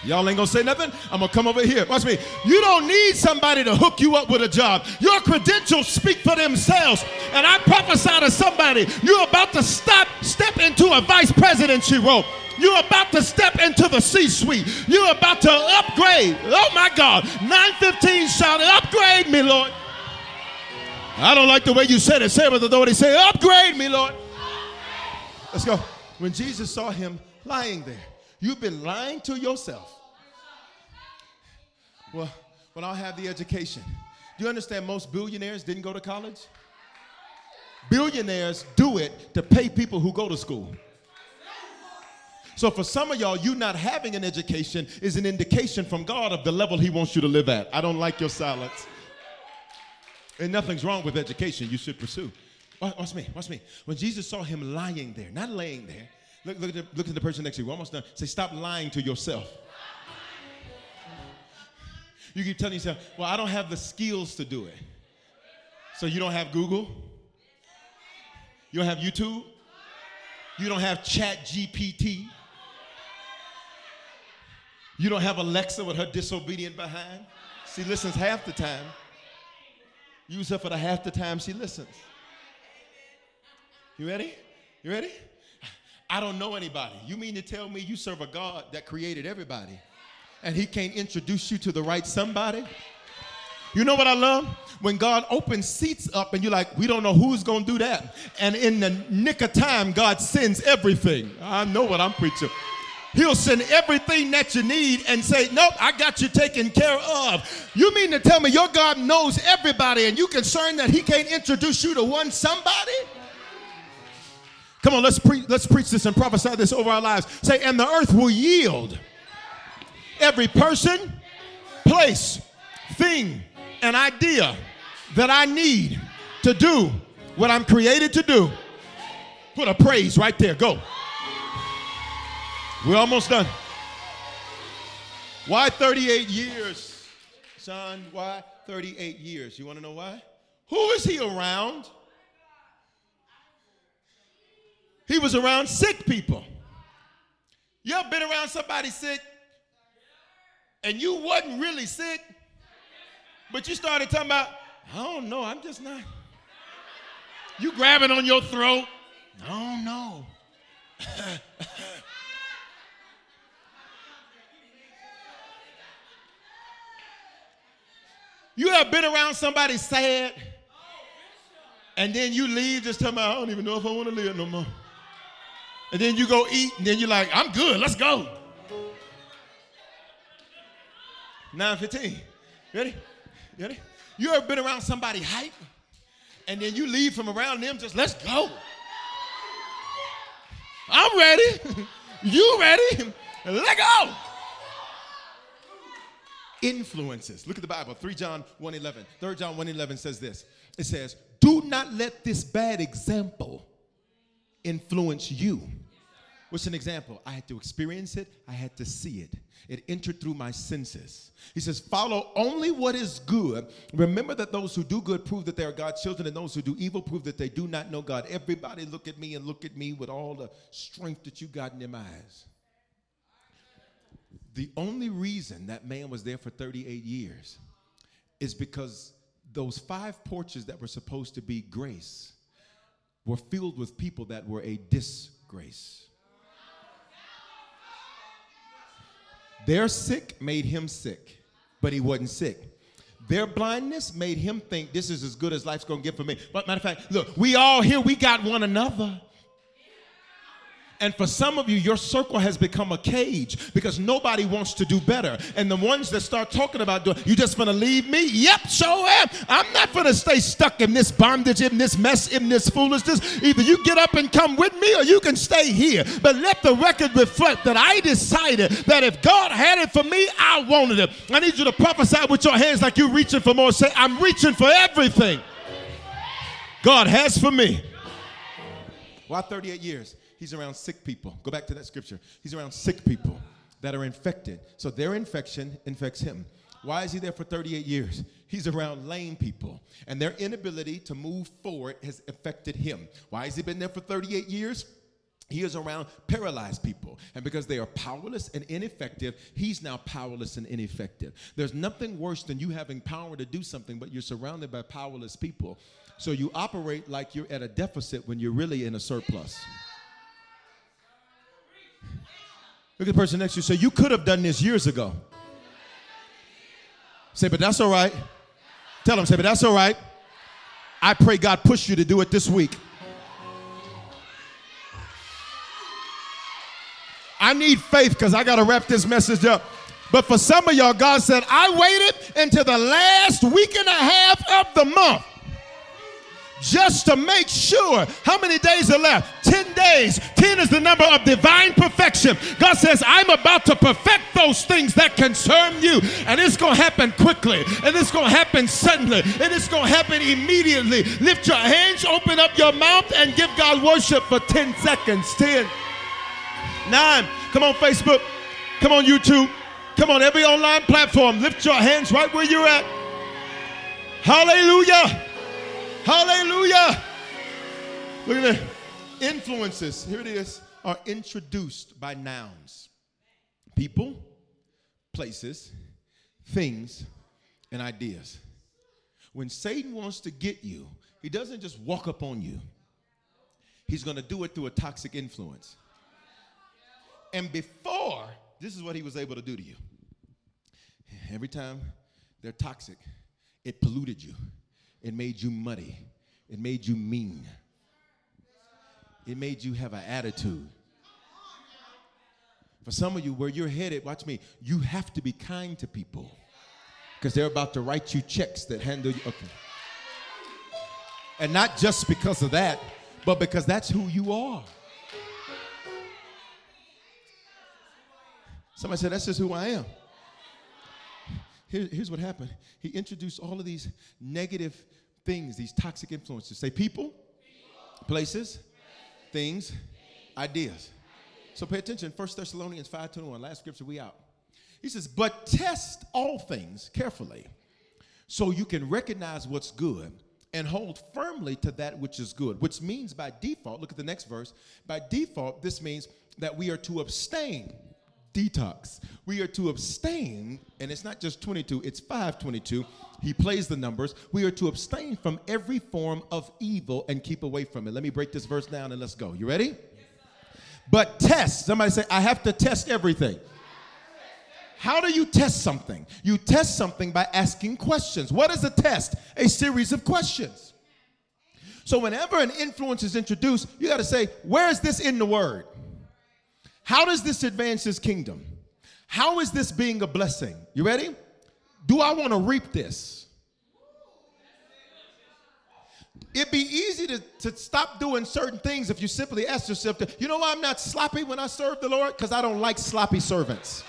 Y'all ain't gonna say nothing? I'm gonna come over here. Watch me. You don't need somebody to hook you up with a job. Your credentials speak for themselves. And I prophesy to somebody, you're about to stop, step into a vice presidency role. You're about to step into the C suite. You're about to upgrade. Oh my God. 915 shouted, Upgrade me, Lord. I don't like the way you said it. Say it with authority. Say, Upgrade me, Lord. Let's go. When Jesus saw him lying there, you've been lying to yourself. Well, when I have the education, do you understand most billionaires didn't go to college? Billionaires do it to pay people who go to school. So for some of y'all, you not having an education is an indication from God of the level He wants you to live at. I don't like your silence. And nothing's wrong with education. You should pursue. Watch me. Watch me. When Jesus saw him lying there, not laying there. Look, look, at, the, look at the person next to you. We're almost done. Say, stop lying to yourself. You keep telling yourself, well, I don't have the skills to do it. So you don't have Google? You don't have YouTube? You don't have Chat GPT. You don't have Alexa with her disobedient behind. She listens half the time. Use her for the half the time she listens. You ready? You ready? I don't know anybody. You mean to tell me you serve a God that created everybody and he can't introduce you to the right somebody? You know what I love? When God opens seats up and you're like, we don't know who's going to do that. And in the nick of time, God sends everything. I know what I'm preaching. He'll send everything that you need and say, Nope, I got you taken care of. You mean to tell me your God knows everybody and you concerned that He can't introduce you to one somebody? Come on, let's, pre- let's preach this and prophesy this over our lives. Say, and the earth will yield every person, place, thing, and idea that I need to do what I'm created to do. Put a praise right there. Go. We're almost done. Why 38 years, son? Why 38 years? You want to know why? Who is he around? He was around sick people. You ever been around somebody sick and you wasn't really sick, but you started talking about, I don't know, I'm just not. You grabbing on your throat. I don't know. you have been around somebody sad, and then you leave just tell me, I don't even know if I want to live no more. And then you go eat, and then you're like, I'm good, let's go. 915. Ready? Ready? You ever been around somebody hype? And then you leave from around them, just let's go. I'm ready. you ready? Let go. Influences. Look at the Bible. 3 John 1:11. 3 John 1:11 says this. It says, "Do not let this bad example influence you." What's an example? I had to experience it, I had to see it. It entered through my senses. He says, Follow only what is good. Remember that those who do good prove that they are God's children, and those who do evil prove that they do not know God. Everybody look at me and look at me with all the strength that you got in them eyes. The only reason that man was there for 38 years is because those five porches that were supposed to be grace were filled with people that were a disgrace. Their sick made him sick, but he wasn't sick. Their blindness made him think this is as good as life's gonna get for me. But matter of fact, look, we all here, we got one another. And for some of you, your circle has become a cage because nobody wants to do better. And the ones that start talking about doing, you just gonna leave me? Yep, sure am. I'm not gonna stay stuck in this bondage, in this mess, in this foolishness. Either you get up and come with me or you can stay here. But let the record reflect that I decided that if God had it for me, I wanted it. I need you to prophesy with your hands like you're reaching for more. Say, I'm reaching for everything God has for me. Why 38 years? He's around sick people. Go back to that scripture. He's around sick people that are infected. So their infection infects him. Why is he there for 38 years? He's around lame people, and their inability to move forward has affected him. Why has he been there for 38 years? He is around paralyzed people. And because they are powerless and ineffective, he's now powerless and ineffective. There's nothing worse than you having power to do something, but you're surrounded by powerless people. So you operate like you're at a deficit when you're really in a surplus. Look at the person next to you. Say, you could have done this years ago. Say, but that's all right. Tell them, say, but that's all right. I pray God push you to do it this week. I need faith because I got to wrap this message up. But for some of y'all, God said, I waited until the last week and a half of the month just to make sure. How many days are left? 10 days. 10 is the number of divine perfection. God says i'm about to perfect those things that concern you. And it's going to happen quickly. And it's going to happen suddenly. And it's going to happen immediately. Lift your hands open up your mouth and give god worship for 10 seconds. 10 9 come on facebook. Come on youtube. Come on every online platform. Lift your hands right where you're at. Hallelujah Hallelujah. Look at that. Influences, here it is, are introduced by nouns people, places, things, and ideas. When Satan wants to get you, he doesn't just walk up on you, he's going to do it through a toxic influence. And before, this is what he was able to do to you. Every time they're toxic, it polluted you, it made you muddy, it made you mean, it made you have an attitude. For some of you, where you're headed, watch me, you have to be kind to people because they're about to write you checks that handle you. Okay. And not just because of that, but because that's who you are. Somebody said, That's just who I am. Here, here's what happened He introduced all of these negative things, these toxic influences. Say people, people. places, things, things, ideas. So pay attention. 1 Thessalonians 5:21, last scripture, we out. He says, But test all things carefully, so you can recognize what's good and hold firmly to that which is good, which means by default, look at the next verse. By default, this means that we are to abstain detox. We are to abstain, and it's not just 22, it's 522. He plays the numbers. We are to abstain from every form of evil and keep away from it. Let me break this verse down and let's go. You ready? But test. Somebody say, I have to test everything. How do you test something? You test something by asking questions. What is a test? A series of questions. So, whenever an influence is introduced, you got to say, Where is this in the word? How does this advance his kingdom? How is this being a blessing? You ready? Do I want to reap this? It'd be easy to, to stop doing certain things if you simply ask yourself, you know why I'm not sloppy when I serve the Lord? Because I don't like sloppy servants.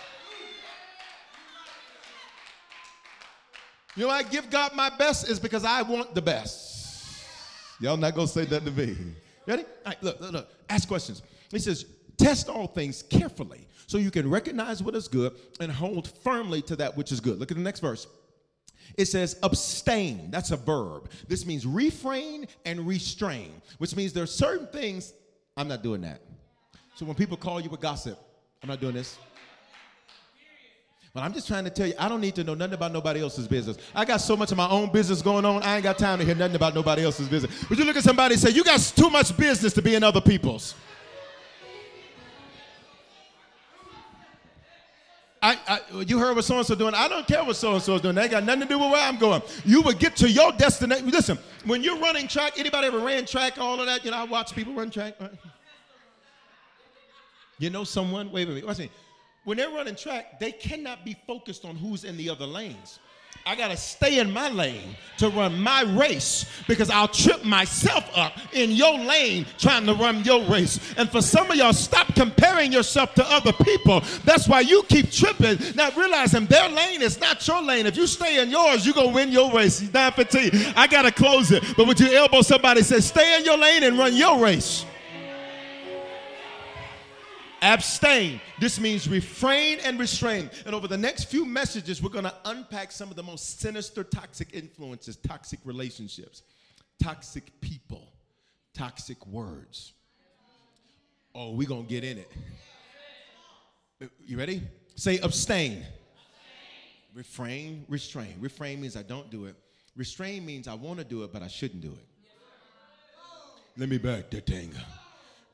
You know, I give God my best is because I want the best. Y'all not gonna say that to me. Ready? All right, look, look, look. Ask questions. He says, test all things carefully so you can recognize what is good and hold firmly to that which is good. Look at the next verse. It says abstain. That's a verb. This means refrain and restrain, which means there are certain things. I'm not doing that. So when people call you a gossip, I'm not doing this. But I'm just trying to tell you, I don't need to know nothing about nobody else's business. I got so much of my own business going on, I ain't got time to hear nothing about nobody else's business. Would you look at somebody and say, You got too much business to be in other people's? I, I, you heard what so and so doing. I don't care what so and so is doing. That got nothing to do with where I'm going. You will get to your destination. Listen, when you're running track, anybody ever ran track, all of that? You know, I watch people run track. Uh, you know someone? Wait a minute. Watch me. When they're running track, they cannot be focused on who's in the other lanes. I got to stay in my lane to run my race because I'll trip myself up in your lane trying to run your race. And for some of y'all, stop comparing yourself to other people. That's why you keep tripping, not realizing their lane is not your lane. If you stay in yours, you're going to win your race. 915. I got to close it. But would you elbow somebody say, stay in your lane and run your race? Abstain. This means refrain and restrain. And over the next few messages, we're going to unpack some of the most sinister toxic influences, toxic relationships, toxic people, toxic words. Oh, we're going to get in it. You ready? Say abstain. abstain. Refrain, restrain. Refrain means I don't do it. Restrain means I want to do it, but I shouldn't do it. Let me back that thing.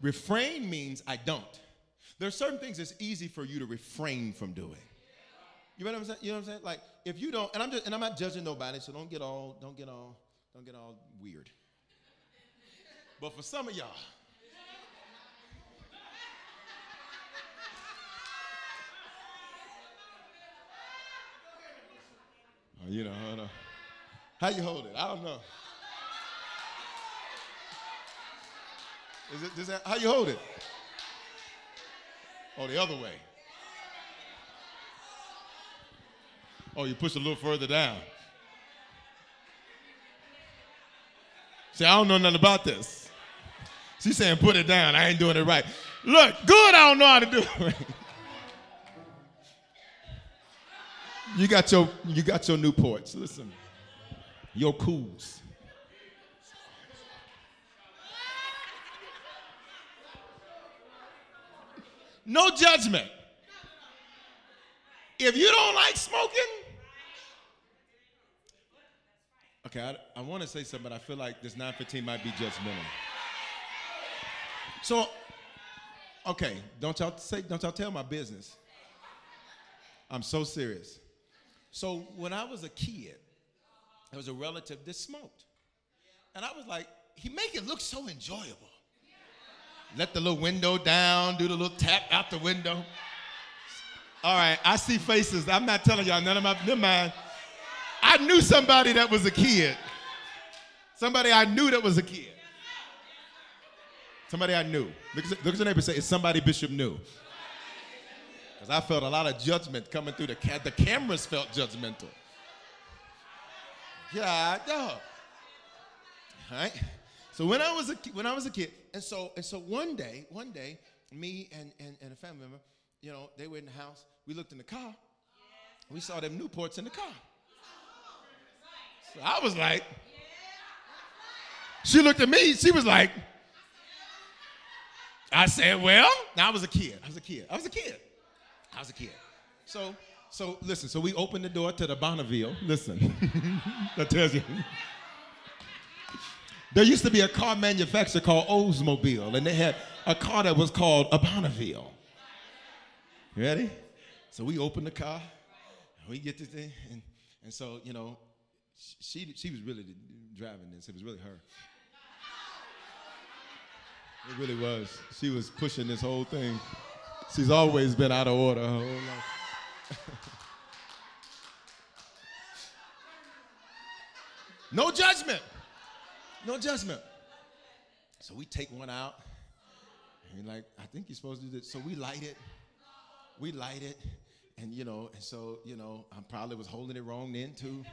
Refrain means I don't. There are certain things it's easy for you to refrain from doing. You know what I'm saying? You know what I'm saying? Like if you don't, and I'm just, and I'm not judging nobody, so don't get all, don't get all, don't get all weird. But for some of y'all, oh, you know, I know. How you hold it? I don't know. Is it, is that, how you hold it? Oh, the other way. Oh, you push a little further down. See, I don't know nothing about this. She's saying, put it down. I ain't doing it right. Look, good, I don't know how to do it. you got your you got your Newports. Listen. Your cools. No judgment. If you don't like smoking, okay, I, I want to say something, but I feel like this 915 might be judgmental. So, okay, don't y'all say, don't y'all tell my business. I'm so serious. So when I was a kid, there was a relative that smoked. And I was like, he make it look so enjoyable. Let the little window down, do the little tap out the window. All right, I see faces. I'm not telling y'all none of my, never mind. I knew somebody that was a kid. Somebody I knew that was a kid. Somebody I knew. Look, look at your neighbor say, it's somebody Bishop knew. Because I felt a lot of judgment coming through the ca- the cameras felt judgmental. Yeah, dog. All right. So when I was a when I was a kid, and so and so one day, one day, me and, and, and a family member, you know, they were in the house. We looked in the car. We saw them Newports in the car. So I was like, she looked at me. She was like, I said, well, now I was a kid. I was a kid. I was a kid. I was a kid. So, so listen. So we opened the door to the Bonneville. Listen, that tells you. There used to be a car manufacturer called Oldsmobile, and they had a car that was called a Bonneville. Ready? So we opened the car, we get this thing, and, and so, you know, she, she was really driving this. It was really her. It really was. She was pushing this whole thing. She's always been out of order her whole life. no judgment. No judgment. So we take one out. And like, I think you're supposed to do this. So we light it. We light it. And you know, and so, you know, I probably was holding it wrong then too.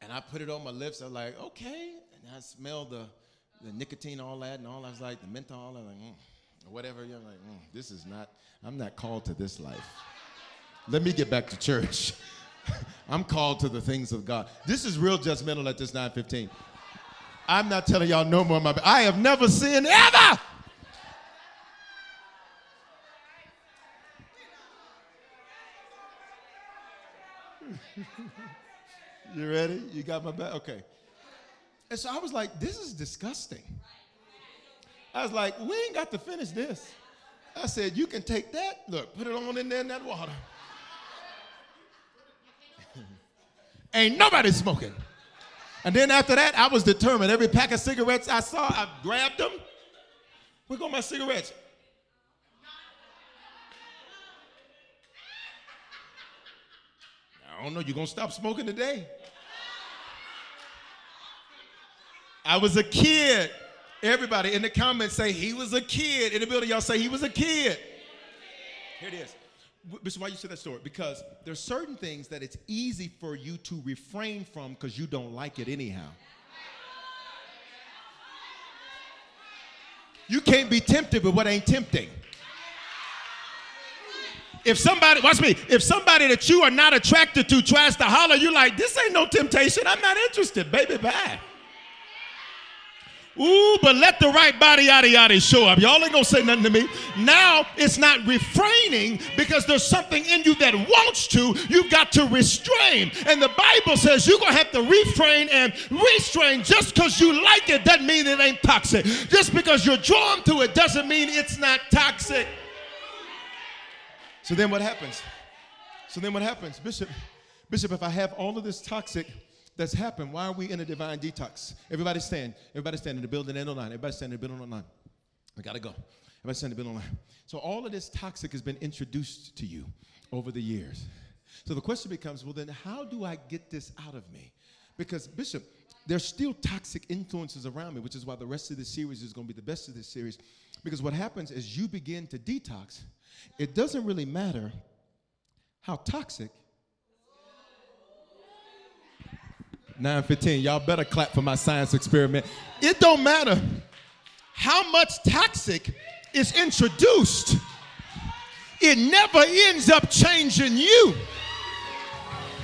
And I put it on my lips. I was like, okay. And I smelled the, the nicotine, all that, and all. I was like, the menthol. Was like, mm, whatever. You're like, mm, this is not, I'm not called to this life. Let me get back to church. I'm called to the things of God. This is real judgmental at this 915. I'm not telling y'all no more. My, I have never sinned ever. you ready? You got my back? Okay. And so I was like, this is disgusting. I was like, we ain't got to finish this. I said, you can take that. Look, put it on in there in that water. Ain't nobody smoking. And then after that, I was determined. Every pack of cigarettes I saw, I grabbed them. Where go my cigarettes? I don't know. You gonna stop smoking today? I was a kid. Everybody in the comments say he was a kid. In the building, y'all say he was a kid. Here it is. Bishop, why you say that story? Because there's certain things that it's easy for you to refrain from because you don't like it anyhow. You can't be tempted with what ain't tempting. If somebody, watch me, if somebody that you are not attracted to tries to holler, you're like, this ain't no temptation. I'm not interested, baby. Bye. Ooh, but let the right body yada yada show up. Y'all ain't gonna say nothing to me. Now it's not refraining because there's something in you that wants to. You've got to restrain. And the Bible says you're gonna have to refrain and restrain. Just because you like it doesn't mean it ain't toxic. Just because you're drawn to it doesn't mean it's not toxic. So then what happens? So then what happens? Bishop, Bishop, if I have all of this toxic that's happened. Why are we in a divine detox? Everybody stand. Everybody stand in the building and online. Everybody stand in the building online. I gotta go. Everybody stand in the building online. So all of this toxic has been introduced to you over the years. So the question becomes, well, then how do I get this out of me? Because Bishop, there's still toxic influences around me, which is why the rest of this series is going to be the best of this series. Because what happens is you begin to detox. It doesn't really matter how toxic 915. Y'all better clap for my science experiment. It don't matter how much toxic is introduced. It never ends up changing you.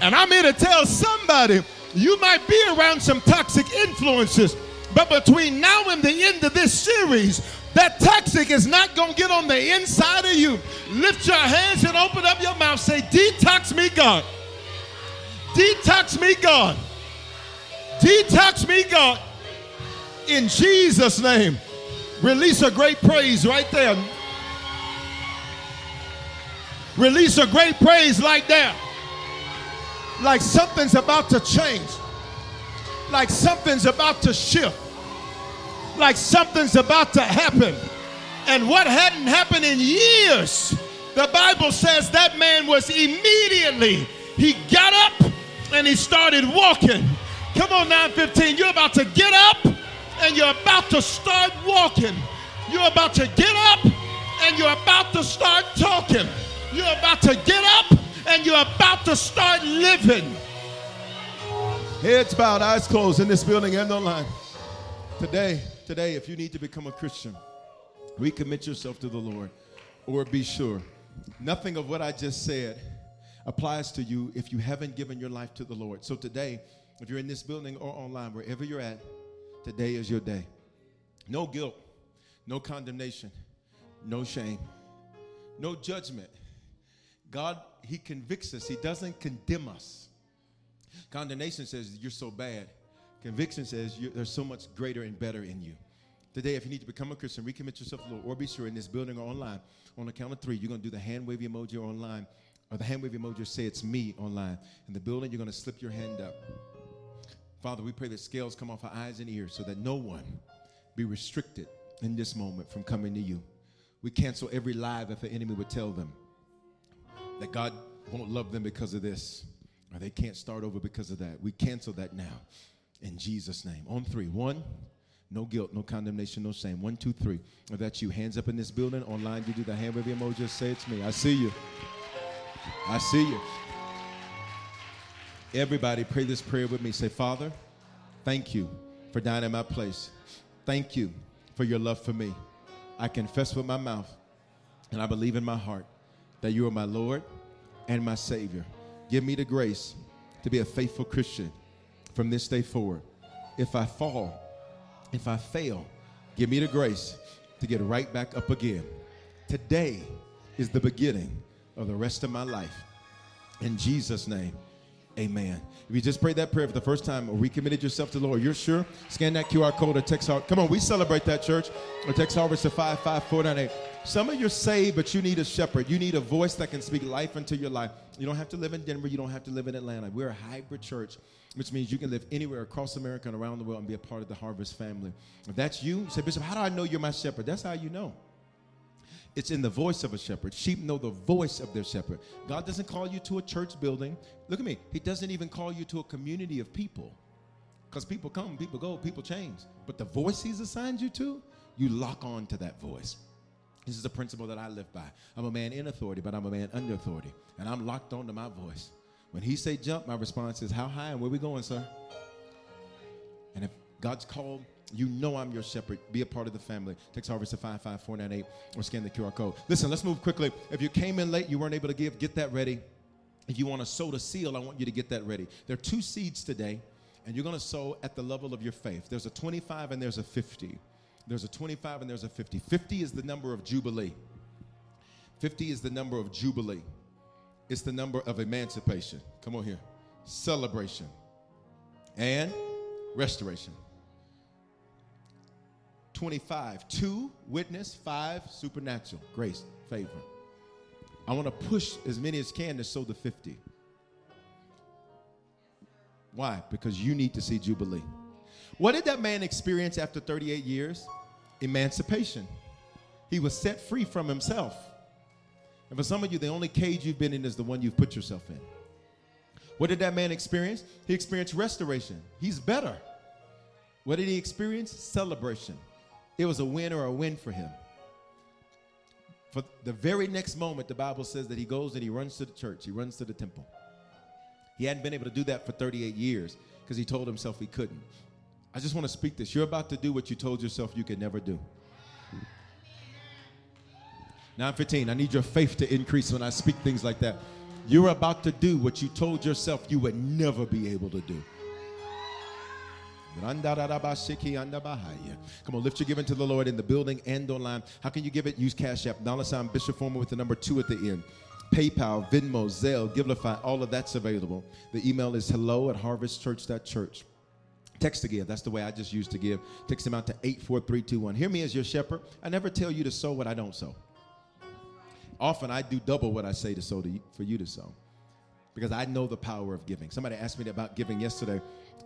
And I'm here to tell somebody you might be around some toxic influences, but between now and the end of this series, That toxic is not going to get on the inside of you. Lift your hands and open up your mouth. Say, Detox me, God. Detox me, God. Detox me, God. In Jesus' name. Release a great praise right there. Release a great praise like that. Like something's about to change. Like something's about to shift. Like something's about to happen. And what hadn't happened in years, the Bible says that man was immediately, he got up and he started walking. Come on, 915. You're about to get up and you're about to start walking. You're about to get up and you're about to start talking. You're about to get up and you're about to start living. Heads bowed, eyes closed in this building and online. Today, today, if you need to become a Christian, recommit yourself to the Lord or be sure. Nothing of what I just said applies to you if you haven't given your life to the Lord. So today, if you're in this building or online, wherever you're at, today is your day. No guilt, no condemnation, no shame, no judgment. God, He convicts us, He doesn't condemn us. Condemnation says you're so bad. Conviction says there's so much greater and better in you. Today, if you need to become a Christian, recommit yourself to the Lord, or be sure in this building or online. On the count of three, you're going to do the hand wave emoji online, or the hand wave emoji say it's me online. In the building, you're going to slip your hand up. Father, we pray that scales come off our eyes and ears so that no one be restricted in this moment from coming to you. We cancel every lie that the enemy would tell them that God won't love them because of this or they can't start over because of that. We cancel that now in Jesus' name. On three. One, no guilt, no condemnation, no shame. One, two, three. If that's you, hands up in this building. Online, you do the hand wave emoji. Say it's me. I see you. I see you. Everybody, pray this prayer with me. Say, Father, thank you for dying in my place. Thank you for your love for me. I confess with my mouth and I believe in my heart that you are my Lord and my Savior. Give me the grace to be a faithful Christian from this day forward. If I fall, if I fail, give me the grace to get right back up again. Today is the beginning of the rest of my life. In Jesus' name. Amen. If you just prayed that prayer for the first time or recommitted yourself to the Lord, you're sure? Scan that QR code or text Harvest. Come on, we celebrate that church. Or text Harvest to 55498. Some of you are saved, but you need a shepherd. You need a voice that can speak life into your life. You don't have to live in Denver. You don't have to live in Atlanta. We're a hybrid church, which means you can live anywhere across America and around the world and be a part of the Harvest family. If that's you, say, Bishop, how do I know you're my shepherd? That's how you know. It's in the voice of a shepherd. Sheep know the voice of their shepherd. God doesn't call you to a church building. Look at me. He doesn't even call you to a community of people. Because people come, people go, people change. But the voice He's assigned you to, you lock on to that voice. This is a principle that I live by. I'm a man in authority, but I'm a man under authority. And I'm locked on to my voice. When he say jump, my response is, how high and where we going, sir? And if God's called you know I'm your shepherd. Be a part of the family. Text Harvest to 55498 or scan the QR code. Listen, let's move quickly. If you came in late, you weren't able to give, get that ready. If you want to sow the seal, I want you to get that ready. There are two seeds today, and you're going to sow at the level of your faith. There's a 25 and there's a 50. There's a 25 and there's a 50. 50 is the number of Jubilee. 50 is the number of Jubilee. It's the number of emancipation. Come on here. Celebration and restoration. 25. Two, witness. Five, supernatural. Grace, favor. I want to push as many as can to sow the 50. Why? Because you need to see Jubilee. What did that man experience after 38 years? Emancipation. He was set free from himself. And for some of you, the only cage you've been in is the one you've put yourself in. What did that man experience? He experienced restoration. He's better. What did he experience? Celebration. It was a win or a win for him. For the very next moment, the Bible says that he goes and he runs to the church, he runs to the temple. He hadn't been able to do that for 38 years because he told himself he couldn't. I just want to speak this. You're about to do what you told yourself you could never do. 915, I need your faith to increase when I speak things like that. You're about to do what you told yourself you would never be able to do. Come on, lift your giving to the Lord in the building and online. How can you give it? Use Cash App, dollar sign Bishop Foreman with the number two at the end. PayPal, Venmo, Zelle, Givelify, all of that's available. The email is hello at harvestchurch.church. Text to give. That's the way I just used to give. Text them out to 84321. Hear me as your shepherd. I never tell you to sow what I don't sow. Often I do double what I say to sow to for you to sow because I know the power of giving. Somebody asked me about giving yesterday,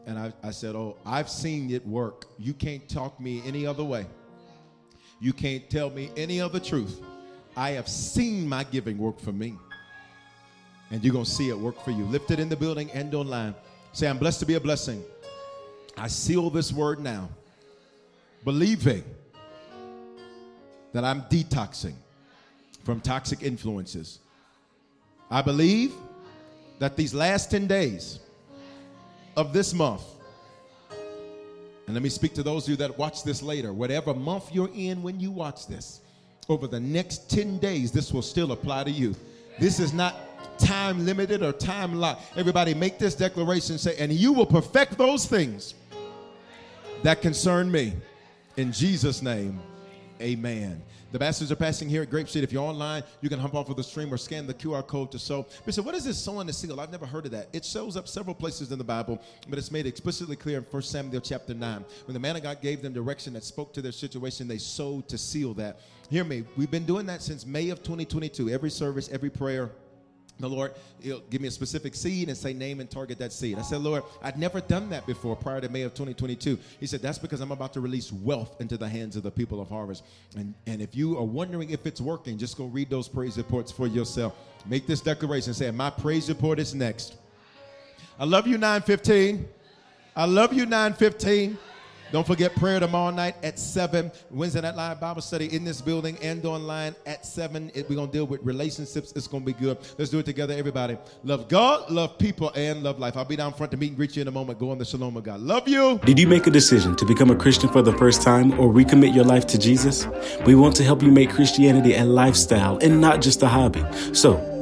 and I, I said, Oh, I've seen it work. You can't talk me any other way. You can't tell me any other truth. I have seen my giving work for me. And you're going to see it work for you. Lift it in the building and online. Say, I'm blessed to be a blessing. I seal this word now, believing that I'm detoxing from toxic influences. I believe that these last 10 days of this month, and let me speak to those of you that watch this later, whatever month you're in when you watch this, over the next 10 days, this will still apply to you. This is not time limited or time locked. Everybody make this declaration say, and you will perfect those things that concern me. In Jesus' name, amen. The bastards are passing here at Grape Street. If you're online, you can hump off of the stream or scan the QR code to sow. Bishop, what is this sowing the seal? I've never heard of that. It shows up several places in the Bible, but it's made explicitly clear in 1 Samuel chapter 9. When the man of God gave them direction that spoke to their situation, they sowed to seal that. Hear me. We've been doing that since May of 2022. Every service, every prayer, the Lord, He'll give me a specific seed and say, name and target that seed. I said, Lord, I'd never done that before prior to May of 2022. He said, That's because I'm about to release wealth into the hands of the people of Harvest. And, and if you are wondering if it's working, just go read those praise reports for yourself. Make this declaration say, My praise report is next. I love you, 915. I love you, 915. Don't forget prayer tomorrow night at 7. Wednesday Night Live Bible study in this building and online at 7. We're going to deal with relationships. It's going to be good. Let's do it together, everybody. Love God, love people, and love life. I'll be down front to meet and greet you in a moment. Go on the shalom of God. Love you. Did you make a decision to become a Christian for the first time or recommit your life to Jesus? We want to help you make Christianity a lifestyle and not just a hobby. So